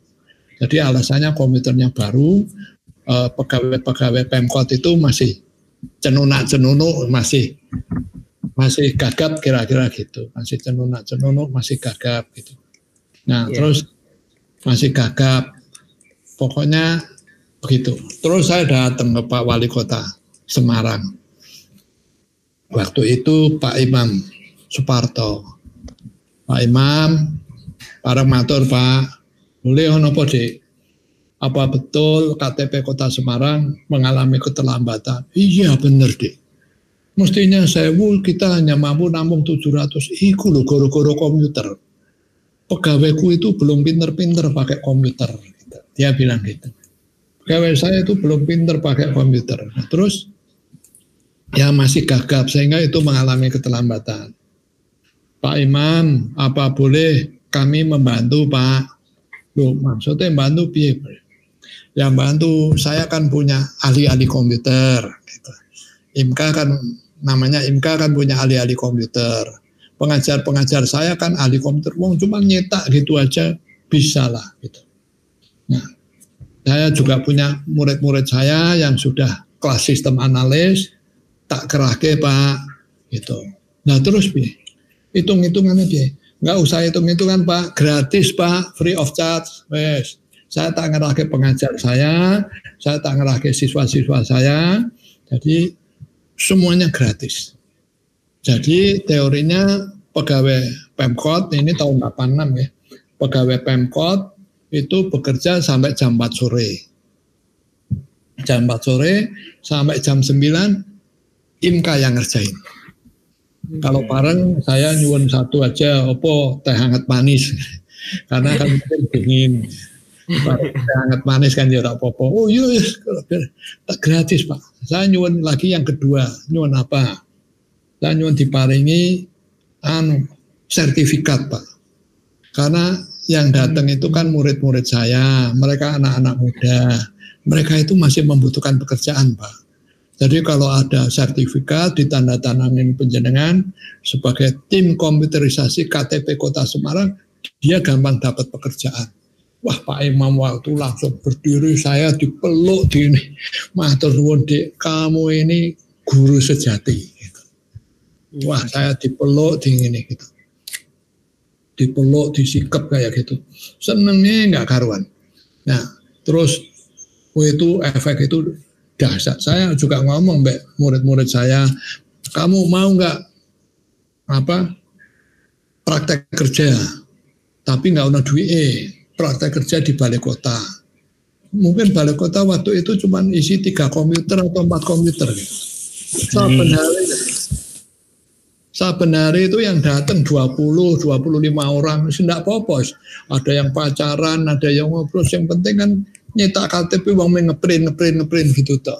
Jadi alasannya komputernya baru, eh, pegawai-pegawai Pemkot itu masih cenunak-cenunuk masih masih gagap kira-kira gitu. Masih cenunak cenunuk masih gagap gitu. Nah yeah. terus masih gagap. Pokoknya begitu. Terus saya datang ke Pak Wali Kota Semarang. Waktu itu Pak Imam Suparto. Pak Imam para matur Pak. Boleh ono apa betul KTP Kota Semarang mengalami keterlambatan iya benar deh Mestinya sewu kita hanya mampu nampung 700. Iku loh goro-goro komputer. Pegawaiku itu belum pinter-pinter pakai komputer. Dia bilang gitu. Pegawai saya itu belum pinter pakai komputer. Nah, terus ya masih gagap sehingga itu mengalami keterlambatan. Pak Imam, apa boleh kami membantu Pak? Loh, maksudnya membantu piye? Yang bantu saya kan punya ahli-ahli komputer. Gitu. IMKA kan namanya IMKA kan punya ahli-ahli komputer. Pengajar-pengajar saya kan ahli komputer. Wong cuma nyetak gitu aja bisa lah gitu. Nah, saya juga punya murid-murid saya yang sudah kelas sistem analis tak kerake Pak gitu. Nah terus bi hitung-hitungannya bi nggak usah hitung-hitungan Pak gratis Pak free of charge wes saya tak ngerake pengajar saya saya tak ngerake siswa-siswa saya jadi semuanya gratis. Jadi teorinya pegawai Pemkot ini tahun 86 ya. Pegawai Pemkot itu bekerja sampai jam 4 sore. Jam 4 sore sampai jam 9 IMKA yang ngerjain. Kalau bareng saya nyuwun satu aja opo teh hangat manis. Karena kan dingin sangat manis kan ya tak popo. Oh iya, iya, tak gratis pak. Saya nyuwun lagi yang kedua, nyuwun apa? Saya nyuwun diparingi anu sertifikat pak. Karena yang datang itu kan murid-murid saya, mereka anak-anak muda, mereka itu masih membutuhkan pekerjaan pak. Jadi kalau ada sertifikat ditandatangani penjenengan sebagai tim komputerisasi KTP Kota Semarang, dia gampang dapat pekerjaan Wah Pak Imam waktu langsung berdiri saya dipeluk di ini. Matur nuwun Dik, kamu ini guru sejati. Gitu. Wah saya dipeluk di ini gitu. Dipeluk, disikap kayak gitu. Senengnya nggak karuan. Nah terus itu efek itu dahsyat. Saya juga ngomong mbak murid-murid saya, kamu mau nggak apa praktek kerja, tapi nggak ada duit, eh, praktek kerja di balai kota. Mungkin balai kota waktu itu cuma isi tiga komputer atau empat komputer. Gitu. Saben hari, saben hari itu yang datang 20, 25 orang, tidak popos. Ada yang pacaran, ada yang ngobrol, yang penting kan nyetak KTP uang ngeprint ngeprint ngeprint gitu toh.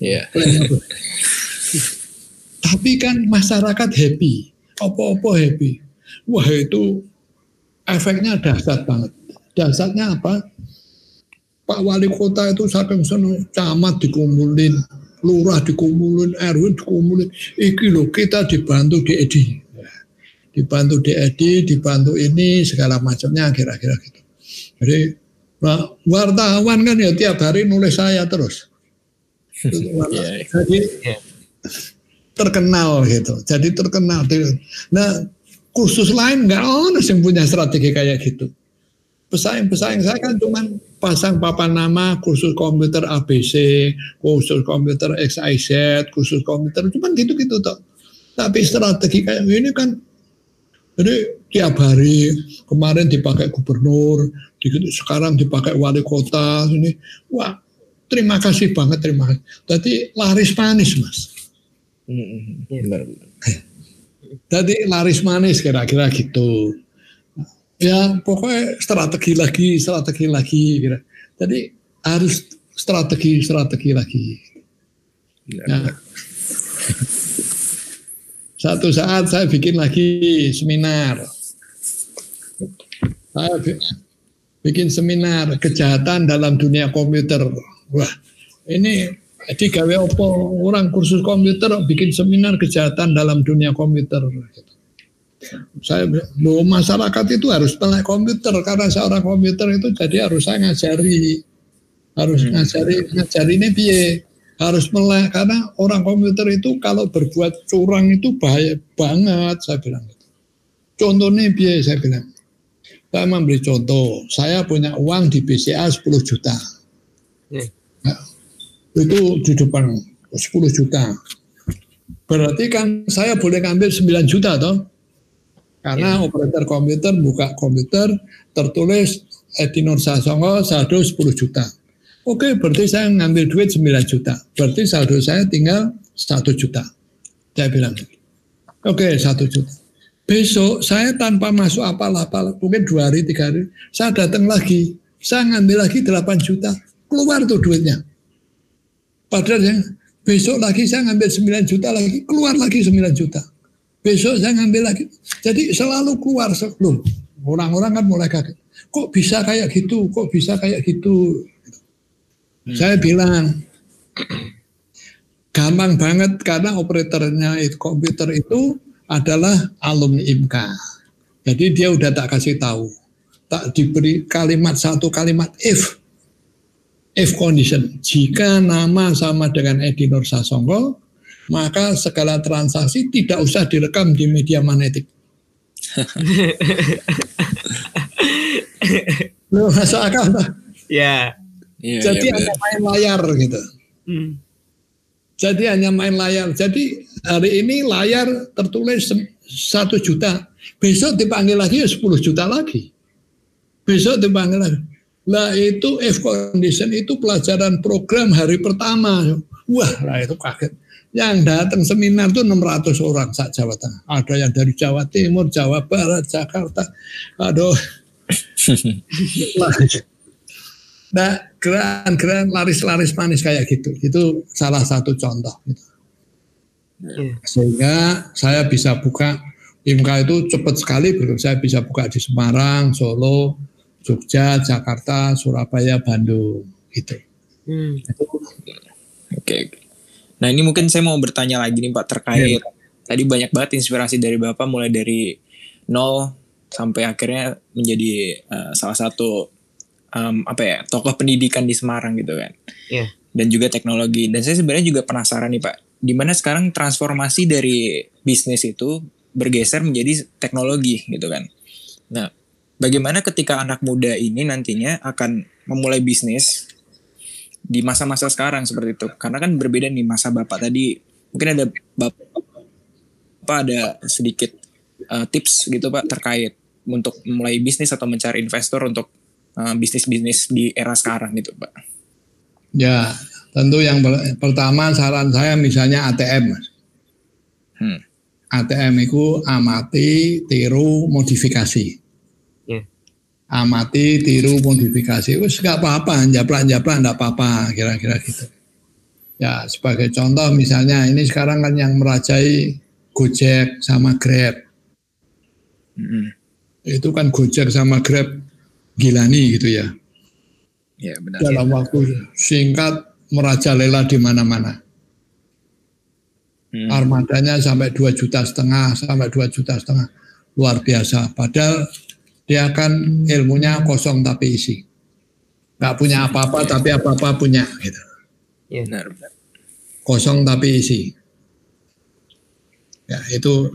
Iya. Tapi kan masyarakat happy, apa-apa happy. Wah itu efeknya dahsyat banget. Dahsyatnya apa? Pak Wali Kota itu saking seneng camat dikumpulin, lurah dikumpulin, RW dikumpulin. Iki loh kita dibantu di Edi. Dibantu di Edi, dibantu ini segala macamnya kira-kira gitu. Jadi Nah, wartawan kan ya tiap hari nulis saya terus. Iya. Jadi terkenal gitu. Jadi terkenal. Nah, kursus lain nggak ada yang punya strategi kayak gitu. Pesaing-pesaing saya kan cuma pasang papan nama kursus komputer ABC, kursus komputer XIZ, kursus komputer, cuma gitu-gitu toh. Tapi strategi kayak gini kan jadi tiap hari kemarin dipakai gubernur, sekarang dipakai wali kota ini. Wah, terima kasih banget terima kasih. Jadi laris manis mas. Jadi laris manis kira-kira gitu. Ya pokoknya strategi lagi, strategi lagi. Kira. Jadi harus strategi, strategi lagi. Ya. Satu saat saya bikin lagi seminar. Saya bikin seminar kejahatan dalam dunia komputer. Wah, ini jadi gawe opo orang kursus komputer bikin seminar kejahatan dalam dunia komputer. Saya bahwa masyarakat itu harus melek komputer karena seorang komputer itu jadi harus saya ngajari. Harus hmm. ngajari ngajari ini biaya harus melek karena orang komputer itu kalau berbuat curang itu bahaya banget saya bilang contohnya biaya saya bilang. Saya memberi contoh saya punya uang di BCA 10 juta. Hmm. nah, itu di depan 10 juta. Berarti kan saya boleh ngambil 9 juta toh karena yeah. operator komputer buka komputer tertulis Edi Nur Sasongo saldo 10 juta Oke, berarti saya ngambil duit 9 juta. Berarti saldo saya tinggal 1 juta. Saya bilang, oke 1 juta. Besok saya tanpa masuk apa-apa, mungkin dua hari, tiga hari, saya datang lagi. Saya ngambil lagi 8 juta. Keluar tuh duitnya. Padahal yang besok lagi saya ngambil 9 juta lagi, keluar lagi 9 juta. Besok saya ngambil lagi. Jadi selalu keluar. Loh, orang-orang kan mulai kaget. Kok bisa kayak gitu? Kok bisa kayak gitu? Hmm. Saya bilang gampang banget karena operatornya itu komputer itu adalah alumni IMKA. Jadi dia udah tak kasih tahu, tak diberi kalimat satu kalimat if if condition. Jika nama sama dengan Edi Nur Sasongko, maka segala transaksi tidak usah direkam di media magnetik. Lu masuk akal Ya. Iya, Jadi iya, hanya main layar gitu. Hmm. Jadi hanya main layar. Jadi hari ini layar tertulis satu juta. Besok dipanggil lagi ya 10 juta lagi. Besok dipanggil lagi. Lah itu if condition itu pelajaran program hari pertama. Wah, lah itu kaget. Yang datang seminar itu 600 orang saat Jawa Tengah. Ada yang dari Jawa Timur, Jawa Barat, Jakarta. Aduh. nah, gerakan-gerakan laris-laris manis kayak gitu. Itu salah satu contoh. Gitu. Sehingga saya bisa buka IMKA itu cepat sekali. Saya bisa buka di Semarang, Solo, Jogja, Jakarta, Surabaya, Bandung. Gitu. Hmm. Oke. Nah ini mungkin saya mau bertanya lagi nih Pak terkait. Ya. Tadi banyak banget inspirasi dari Bapak mulai dari nol sampai akhirnya menjadi uh, salah satu um, apa ya tokoh pendidikan di Semarang gitu kan yeah. dan juga teknologi dan saya sebenarnya juga penasaran nih pak di mana sekarang transformasi dari bisnis itu bergeser menjadi teknologi gitu kan nah bagaimana ketika anak muda ini nantinya akan memulai bisnis di masa-masa sekarang seperti itu. Karena kan berbeda nih masa bapak tadi. Mungkin ada bapak ada sedikit uh, tips gitu pak terkait untuk mulai bisnis atau mencari investor untuk uh, bisnis-bisnis di era sekarang gitu pak. Ya tentu yang pertama saran saya misalnya ATM hmm. ATM itu amati tiru modifikasi amati, tiru, modifikasi. Wes gak apa-apa, japlak-japlak enggak apa-apa, kira-kira gitu. Ya, sebagai contoh misalnya ini sekarang kan yang merajai Gojek sama Grab. Mm-hmm. Itu kan Gojek sama Grab gilani gitu ya. Ya, benar. Dalam ya. waktu singkat merajalela di mana-mana. Hmm. Armadanya sampai 2 juta setengah, sampai 2 juta setengah. Luar biasa. Padahal dia akan ilmunya kosong tapi isi. Gak punya apa-apa tapi apa-apa punya gitu. Ya. Benar, Kosong tapi isi. Ya itu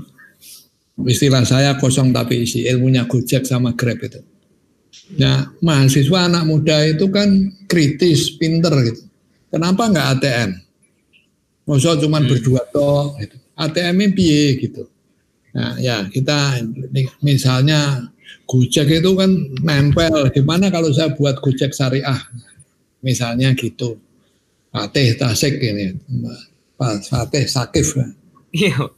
istilah saya kosong tapi isi. Ilmunya Gojek sama Grab itu. Ya mahasiswa anak muda itu kan kritis, pinter gitu. Kenapa nggak ATM? Maksudnya cuma hmm. berdua toh. Gitu. ATM-nya piye gitu. Nah ya kita misalnya Gojek itu kan nempel. Gimana kalau saya buat Gojek syariah? Misalnya gitu. Fatih Tasik ini. Fatih Sakif. Iya.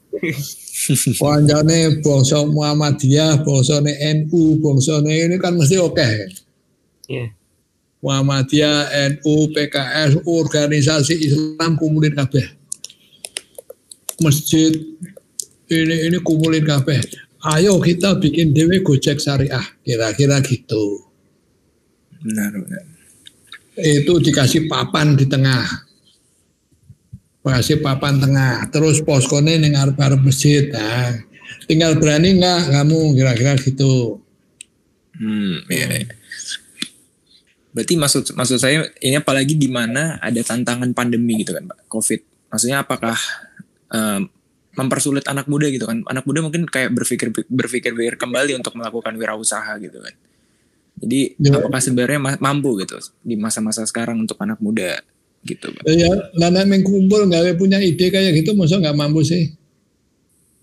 Panjane bangsa Muhammadiyah, bangsane NU, bangsane ini kan mesti oke. Okay. Iya. Muhammadiyah, NU, PKS, organisasi Islam kumulin kabeh. Masjid ini ini kumulin kabeh ayo kita bikin dewe gojek syariah. Kira-kira gitu. Benar benar. Itu dikasih papan di tengah. Kasih papan tengah. Terus poskone ning arep-arep masjid nah, tinggal berani nggak kamu? Kira-kira gitu. Hmm iya, iya. berarti maksud maksud saya ini apalagi di mana ada tantangan pandemi gitu kan pak? Covid. Maksudnya apakah um, mempersulit anak muda gitu kan anak muda mungkin kayak berpikir berpikir berpikir kembali untuk melakukan wirausaha gitu kan jadi ya. apakah sebenarnya mampu gitu di masa-masa sekarang untuk anak muda gitu Pak? ya nana mengkumpul nggak punya ide kayak gitu masa nggak mampu sih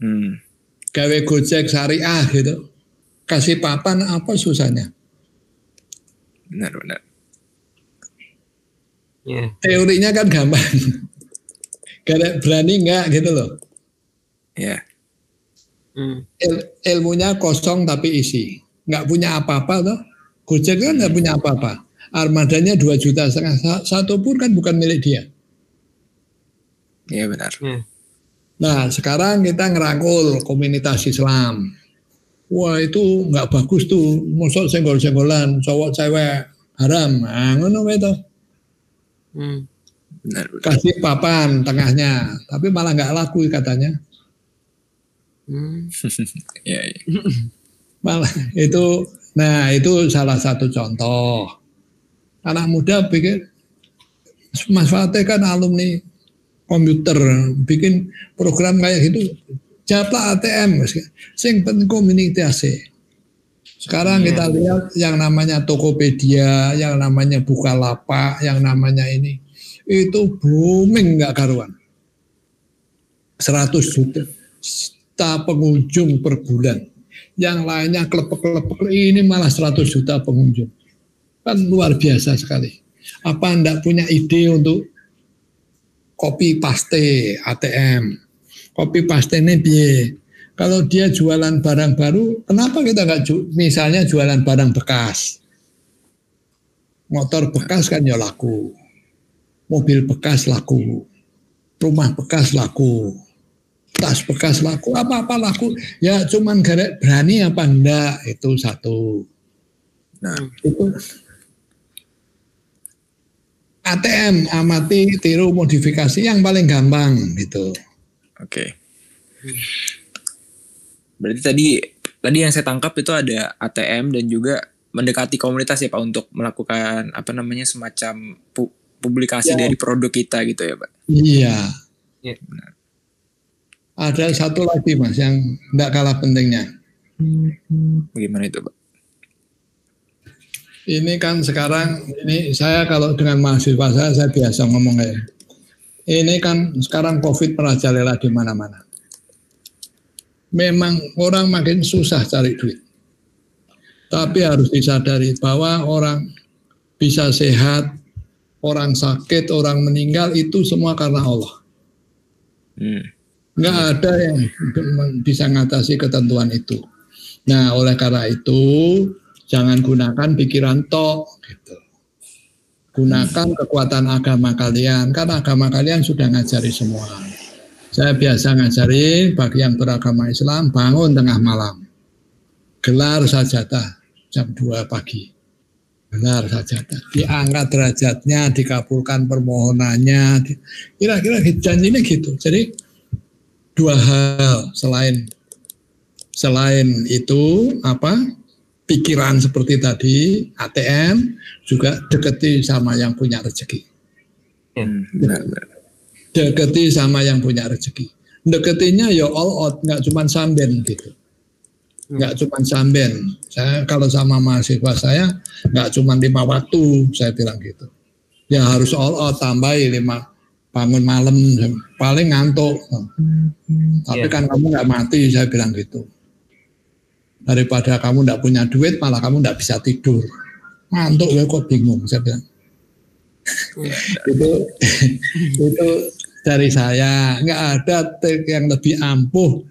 hmm. gawe gojek syariah gitu kasih papan apa susahnya benar benar yeah. teorinya kan gampang Gak berani nggak gitu loh Ya. Hmm. Il, ilmunya kosong tapi isi. Nggak punya apa-apa tuh. Gojek kan nggak punya apa-apa. Armadanya 2 juta setengah. Satu pun kan bukan milik dia. Iya benar. Hmm. Nah sekarang kita ngerangkul komunitas Islam. Wah itu nggak bagus tuh. Masuk senggol-senggolan cowok cewek haram. Nah, ngono itu. Hmm. Benar, benar. Kasih papan tengahnya, tapi malah nggak laku katanya. Hmm. ya, ya. Malah itu, nah itu salah satu contoh. Anak muda pikir, Mas Fatih kan alumni komputer, bikin program kayak gitu, jatah ATM, sing penting komunikasi. Sekarang kita iya. lihat yang namanya Tokopedia, yang namanya Bukalapak, yang namanya ini, itu booming nggak karuan. 100 juta juta pengunjung per bulan. Yang lainnya kelepek-kelepek ini malah 100 juta pengunjung. Kan luar biasa sekali. Apa Anda punya ide untuk kopi paste ATM? Kopi paste ini biye. Kalau dia jualan barang baru, kenapa kita nggak ju misalnya jualan barang bekas? Motor bekas kan ya laku. Mobil bekas laku. Rumah bekas laku tas bekas laku apa-apa laku. Ya cuman gara berani apa enggak itu satu. Nah itu. ATM amati tiru modifikasi yang paling gampang gitu. Oke. Okay. berarti tadi tadi yang saya tangkap itu ada ATM dan juga mendekati komunitas ya Pak untuk melakukan apa namanya semacam pu publikasi ya. dari produk kita gitu ya Pak? Iya. Ya. benar ada satu lagi mas yang tidak kalah pentingnya. Bagaimana itu pak? ini kan sekarang ini saya kalau dengan mahasiswa saya saya biasa ngomong ya. Ini kan sekarang Covid merajalela di mana-mana. Memang orang makin susah cari duit. Tapi harus disadari bahwa orang bisa sehat, orang sakit, orang meninggal itu semua karena Allah. Hmm. Nggak ada yang bisa mengatasi ketentuan itu. Nah, oleh karena itu jangan gunakan pikiran tok gitu. Gunakan kekuatan agama kalian karena agama kalian sudah ngajari semua. Saya biasa ngajari bagi yang beragama Islam bangun tengah malam. Gelar sajadah jam 2 pagi. Benar saja. Diangkat derajatnya, dikabulkan permohonannya. Kira-kira janjinya gitu. Jadi dua hal selain selain itu apa pikiran seperti tadi ATM juga deketi sama yang punya rezeki. Hmm, benar, benar. Deketi sama yang punya rezeki. Deketinya ya all out, nggak cuma samben gitu nggak cuma samben. Saya kalau sama mahasiswa saya nggak cuma lima waktu, saya bilang gitu. Ya harus all out tambah lima bangun malam paling ngantuk. Tapi yeah. kan kamu nggak mati, saya bilang gitu. Daripada kamu nggak punya duit, malah kamu nggak bisa tidur. Ngantuk ya kok bingung, saya bilang. itu itu dari saya nggak ada yang lebih ampuh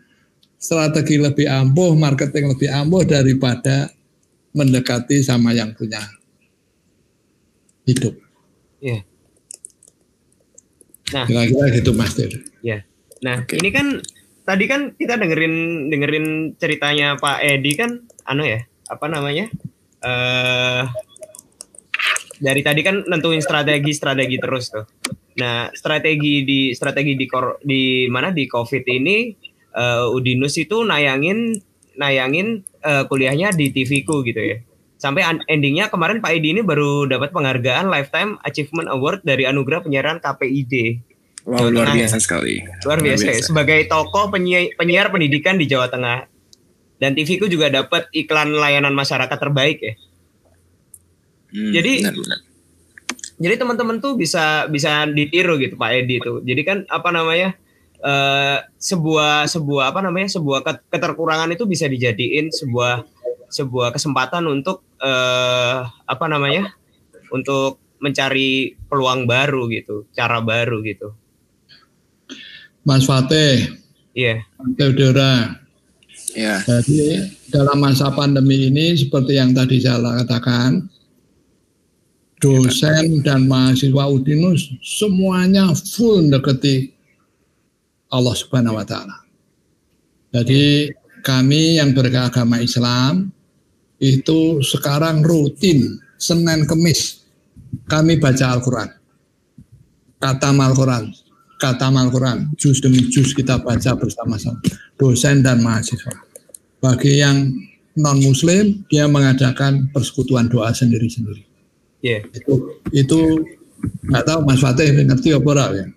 strategi lebih ampuh, marketing lebih ampuh daripada mendekati sama yang punya hidup. Iya. Nah, kira-kira gitu Mas. Iya. Nah, okay. ini kan tadi kan kita dengerin dengerin ceritanya Pak Edi kan anu ya, apa namanya? Eh uh, dari tadi kan nentuin strategi-strategi terus tuh. Nah, strategi di strategi di di mana di Covid ini uh, Udinus itu nayangin nayangin uh, kuliahnya di TVku gitu ya. Sampai endingnya kemarin Pak Edi ini baru dapat penghargaan Lifetime Achievement Award dari Anugerah Penyiaran KPID. Wow, luar biasa sekali. Luar biasa, luar biasa. Ya. Sebagai tokoh penyiar, penyiar pendidikan di Jawa Tengah. Dan TVku juga dapat iklan layanan masyarakat terbaik ya. Hmm, jadi benar, benar. Jadi teman-teman tuh bisa bisa ditiru gitu Pak Edi tuh. Jadi kan apa namanya? uh, sebuah sebuah apa namanya sebuah keterkurangan itu bisa dijadiin sebuah sebuah kesempatan untuk uh, apa namanya untuk mencari peluang baru gitu cara baru gitu Mas Fateh iya yeah. Teodora ya yeah. jadi dalam masa pandemi ini seperti yang tadi saya katakan dosen dan mahasiswa Udinus semuanya full deketi Allah Subhanahu wa taala. Jadi kami yang beragama Islam itu sekarang rutin Senin Kemis kami baca Al-Qur'an. Kata Al-Qur'an, kata Al-Qur'an, juz demi juz kita baca bersama-sama dosen dan mahasiswa. Bagi yang non muslim dia mengadakan persekutuan doa sendiri-sendiri. Yeah. Itu itu nggak tahu Mas Fatih ngerti apa ya?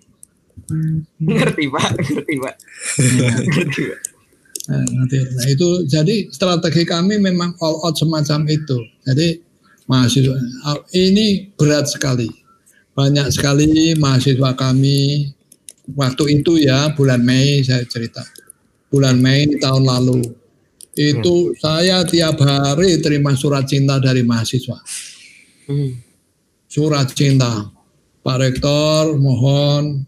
ngerti pak ngerti pak ngerti pak nah, nah itu jadi strategi kami memang all out semacam itu. Jadi mahasiswa ini berat sekali. Banyak sekali mahasiswa kami waktu itu ya bulan Mei saya cerita. Bulan Mei tahun lalu. Itu hmm. saya tiap hari terima surat cinta dari mahasiswa. Hmm. surat cinta. Pak Rektor mohon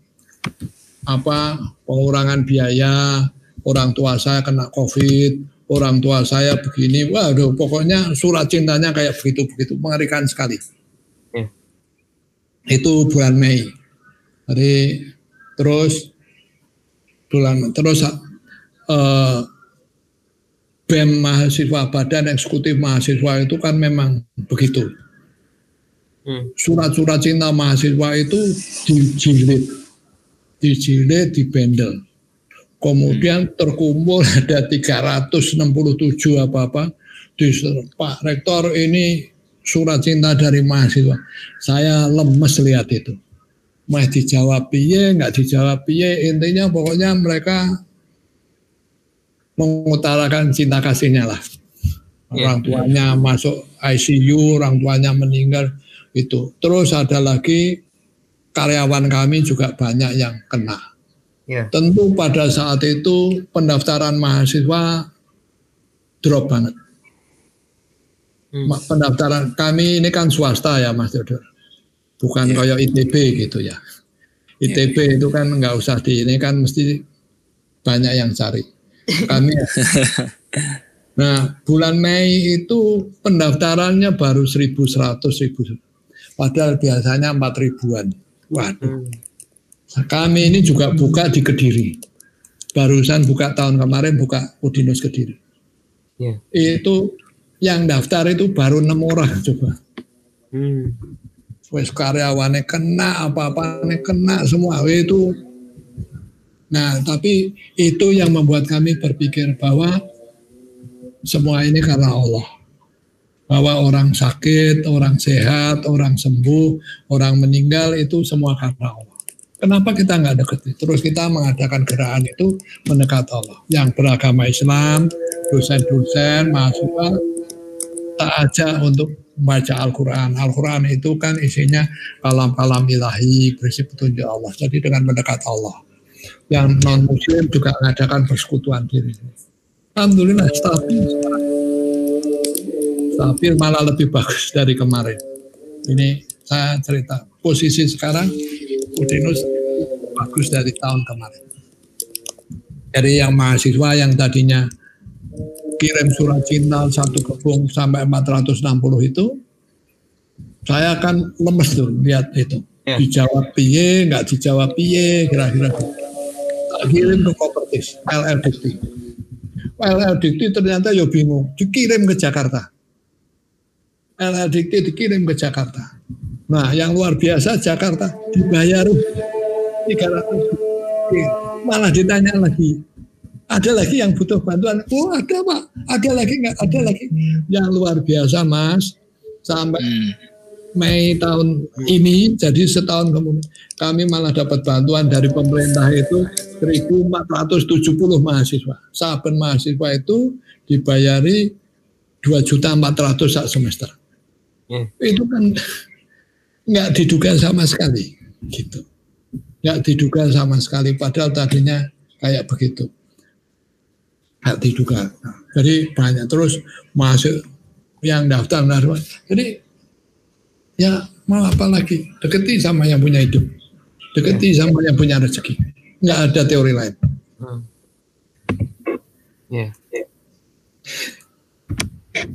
apa pengurangan biaya, orang tua saya kena COVID, orang tua saya begini, waduh pokoknya surat cintanya kayak begitu-begitu, mengerikan sekali. Ya. Itu bulan Mei. Jadi terus bulan terus uh, BEM mahasiswa Badan Eksekutif Mahasiswa itu kan memang begitu. Hmm. Surat-surat cinta mahasiswa itu dijilid dijilid, dibendel. Kemudian terkumpul ada 367 apa-apa. Di Pak Rektor ini surat cinta dari mahasiswa. Saya lemes lihat itu. Mau dijawab piye, nggak dijawab piye, intinya pokoknya mereka mengutarakan cinta kasihnya lah. Iya. Orang tuanya masuk ICU, orang tuanya meninggal itu. Terus ada lagi karyawan kami juga banyak yang kena. Yeah. Tentu pada saat itu pendaftaran mahasiswa drop banget. Hmm. Pendaftaran kami ini kan swasta ya Mas Dodor. Bukan yeah. kayak ITB gitu ya. ITB yeah. itu kan nggak usah di ini kan mesti banyak yang cari. Kami Nah, bulan Mei itu pendaftarannya baru 1100 ribu. Padahal biasanya 4 ribuan. Waduh. Hmm. Kami ini juga buka di Kediri. Barusan buka tahun kemarin buka Udinus Kediri. Yeah. Itu yang daftar itu baru enam orang coba. Hmm. Wes karyawannya kena apa-apa kena semua itu. Nah, tapi itu yang membuat kami berpikir bahwa semua ini karena Allah. Bahwa orang sakit, orang sehat, orang sembuh, orang meninggal itu semua karena Allah. Kenapa kita nggak deket? Terus kita mengadakan gerakan itu mendekat Allah. Yang beragama Islam, dosen-dosen, mahasiswa, tak aja untuk membaca Al-Quran. Al-Quran itu kan isinya kalam-kalam ilahi, berisi petunjuk Allah. Jadi dengan mendekat Allah. Yang non-muslim juga mengadakan persekutuan diri. Alhamdulillah stabil. Stabil malah lebih bagus dari kemarin. Ini saya cerita. Posisi sekarang Udinus bagus dari tahun kemarin. Dari yang mahasiswa yang tadinya kirim surat cinta satu kebung sampai 460 itu, saya akan lemes tuh lihat itu. Ya. Dijawab piye, nggak dijawab piye, kira-kira. Tak kirim ke Kopertis, LLDT LLDT ternyata ya bingung, dikirim ke Jakarta. LLDT dikirim ke Jakarta. Nah, yang luar biasa Jakarta dibayar 300 malah ditanya lagi ada lagi yang butuh bantuan oh ada pak ada lagi nggak ada lagi yang luar biasa mas sampai hmm. Mei tahun ini, jadi setahun kemudian kami malah dapat bantuan dari pemerintah itu 1.470 mahasiswa. Saben mahasiswa itu dibayari 2 juta 400 saat semester. Hmm. Itu kan nggak diduga sama sekali, gitu. Nggak diduga sama sekali, padahal tadinya kayak begitu. Nggak diduga. Jadi banyak terus masuk yang daftar, jadi ya mau apa lagi deketi sama yang punya hidup deketi ya. sama yang punya rezeki nggak ada teori lain hmm. ya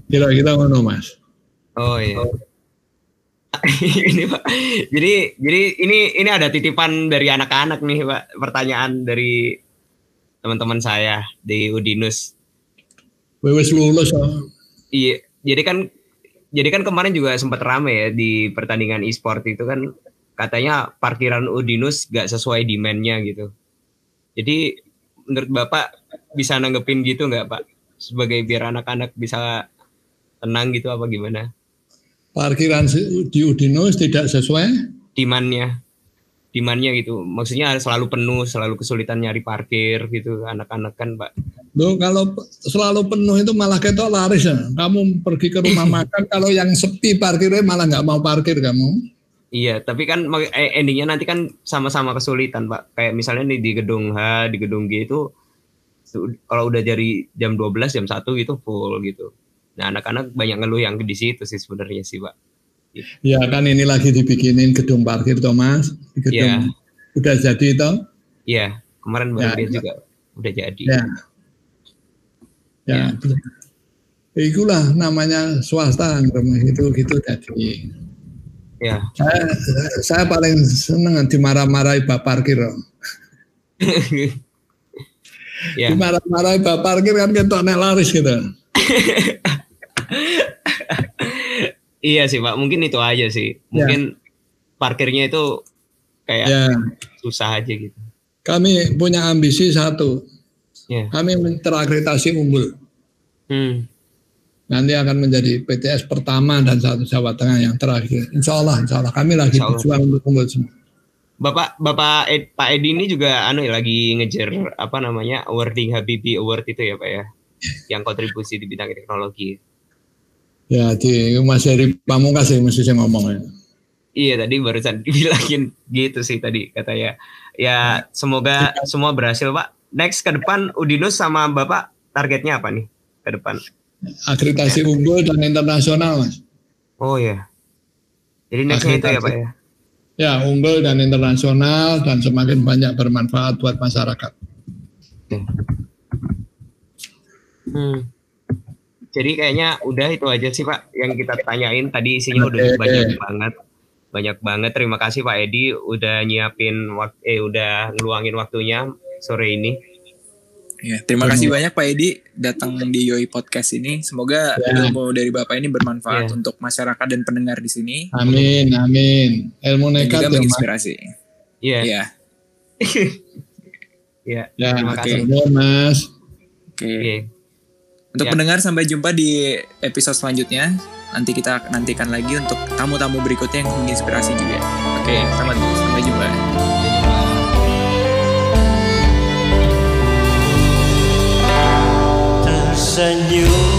kira kita ngono mas oh iya ini pak jadi jadi ini ini ada titipan dari anak-anak nih pak pertanyaan dari teman-teman saya di Udinus Wewes lulus iya jadi kan jadi kan kemarin juga sempat rame ya di pertandingan e-sport itu kan katanya parkiran Udinus gak sesuai demand-nya gitu. Jadi menurut Bapak bisa nanggepin gitu nggak Pak? Sebagai biar anak-anak bisa tenang gitu apa gimana? Parkiran di Udinus tidak sesuai? Demand-nya demandnya gitu. Maksudnya selalu penuh selalu kesulitan nyari parkir gitu. Anak-anak kan pak. Loh, kalau selalu penuh itu malah ketok laris ya. Kamu pergi ke rumah makan kalau yang sepi parkirnya malah nggak mau parkir kamu. Iya tapi kan eh, endingnya nanti kan sama-sama kesulitan pak. Kayak misalnya di, di gedung H di gedung G itu kalau udah dari jam 12 jam 1 gitu full gitu nah anak-anak banyak ngeluh yang di situ sih sebenarnya sih pak Ya kan ini lagi dibikinin gedung parkir Thomas, gedung ya. udah jadi toh? Iya, kemarin baru ya, juga udah jadi. Ya. Ya. ya. Itulah namanya swasta itu gitu jadi. Ya. Saya, saya paling seneng dimarah-marahi bapak parkir. ya. Dimarah-marahi bapak parkir kan ketok nek laris gitu. Iya sih Pak, mungkin itu aja sih. Mungkin ya. parkirnya itu kayak ya. susah aja gitu. Kami punya ambisi satu. Ya. Kami terakreditasi unggul. Hmm. Nanti akan menjadi PTS pertama dan satu Jawa Tengah yang terakhir. Insya Allah, Insya Allah. Kami lagi berjuang untuk unggul semua. Bapak Bapak Ed, Pak Edi ini juga anu ya lagi ngejar apa namanya awarding Habibie Award itu ya Pak ya, yang kontribusi di bidang teknologi. Ya di Mas Heri Pamungkas sih mesti saya ngomong ya. Iya tadi barusan dibilangin gitu sih tadi katanya. Ya semoga semua berhasil Pak. Next ke depan Udinus sama Bapak targetnya apa nih ke depan? Akreditasi unggul dan internasional mas. Oh ya. Jadi nextnya itu ya. Pak ya. Ya unggul dan internasional dan semakin banyak bermanfaat buat masyarakat. Hmm. Jadi kayaknya udah itu aja sih Pak yang kita tanyain tadi isinya udah Oke. banyak banget. Banyak banget. Terima kasih Pak Edi udah nyiapin waktu eh udah ngeluangin waktunya sore ini. Ya, terima kasih banyak Pak Edi datang di Yoi Podcast ini. Semoga Ya. ilmu dari Bapak ini bermanfaat Ya. untuk masyarakat dan pendengar di sini Amin amin. Ilmu dan nekat juga ya mas. menginspirasi. Iya. Iya. Iya. Ya Terima kasih. mas. Oke. Oke. Untuk Ya. pendengar sampai jumpa di episode selanjutnya. Nanti kita nantikan lagi untuk tamu-tamu berikutnya yang menginspirasi juga. Oke, selamat sampai jumpa. tersenyum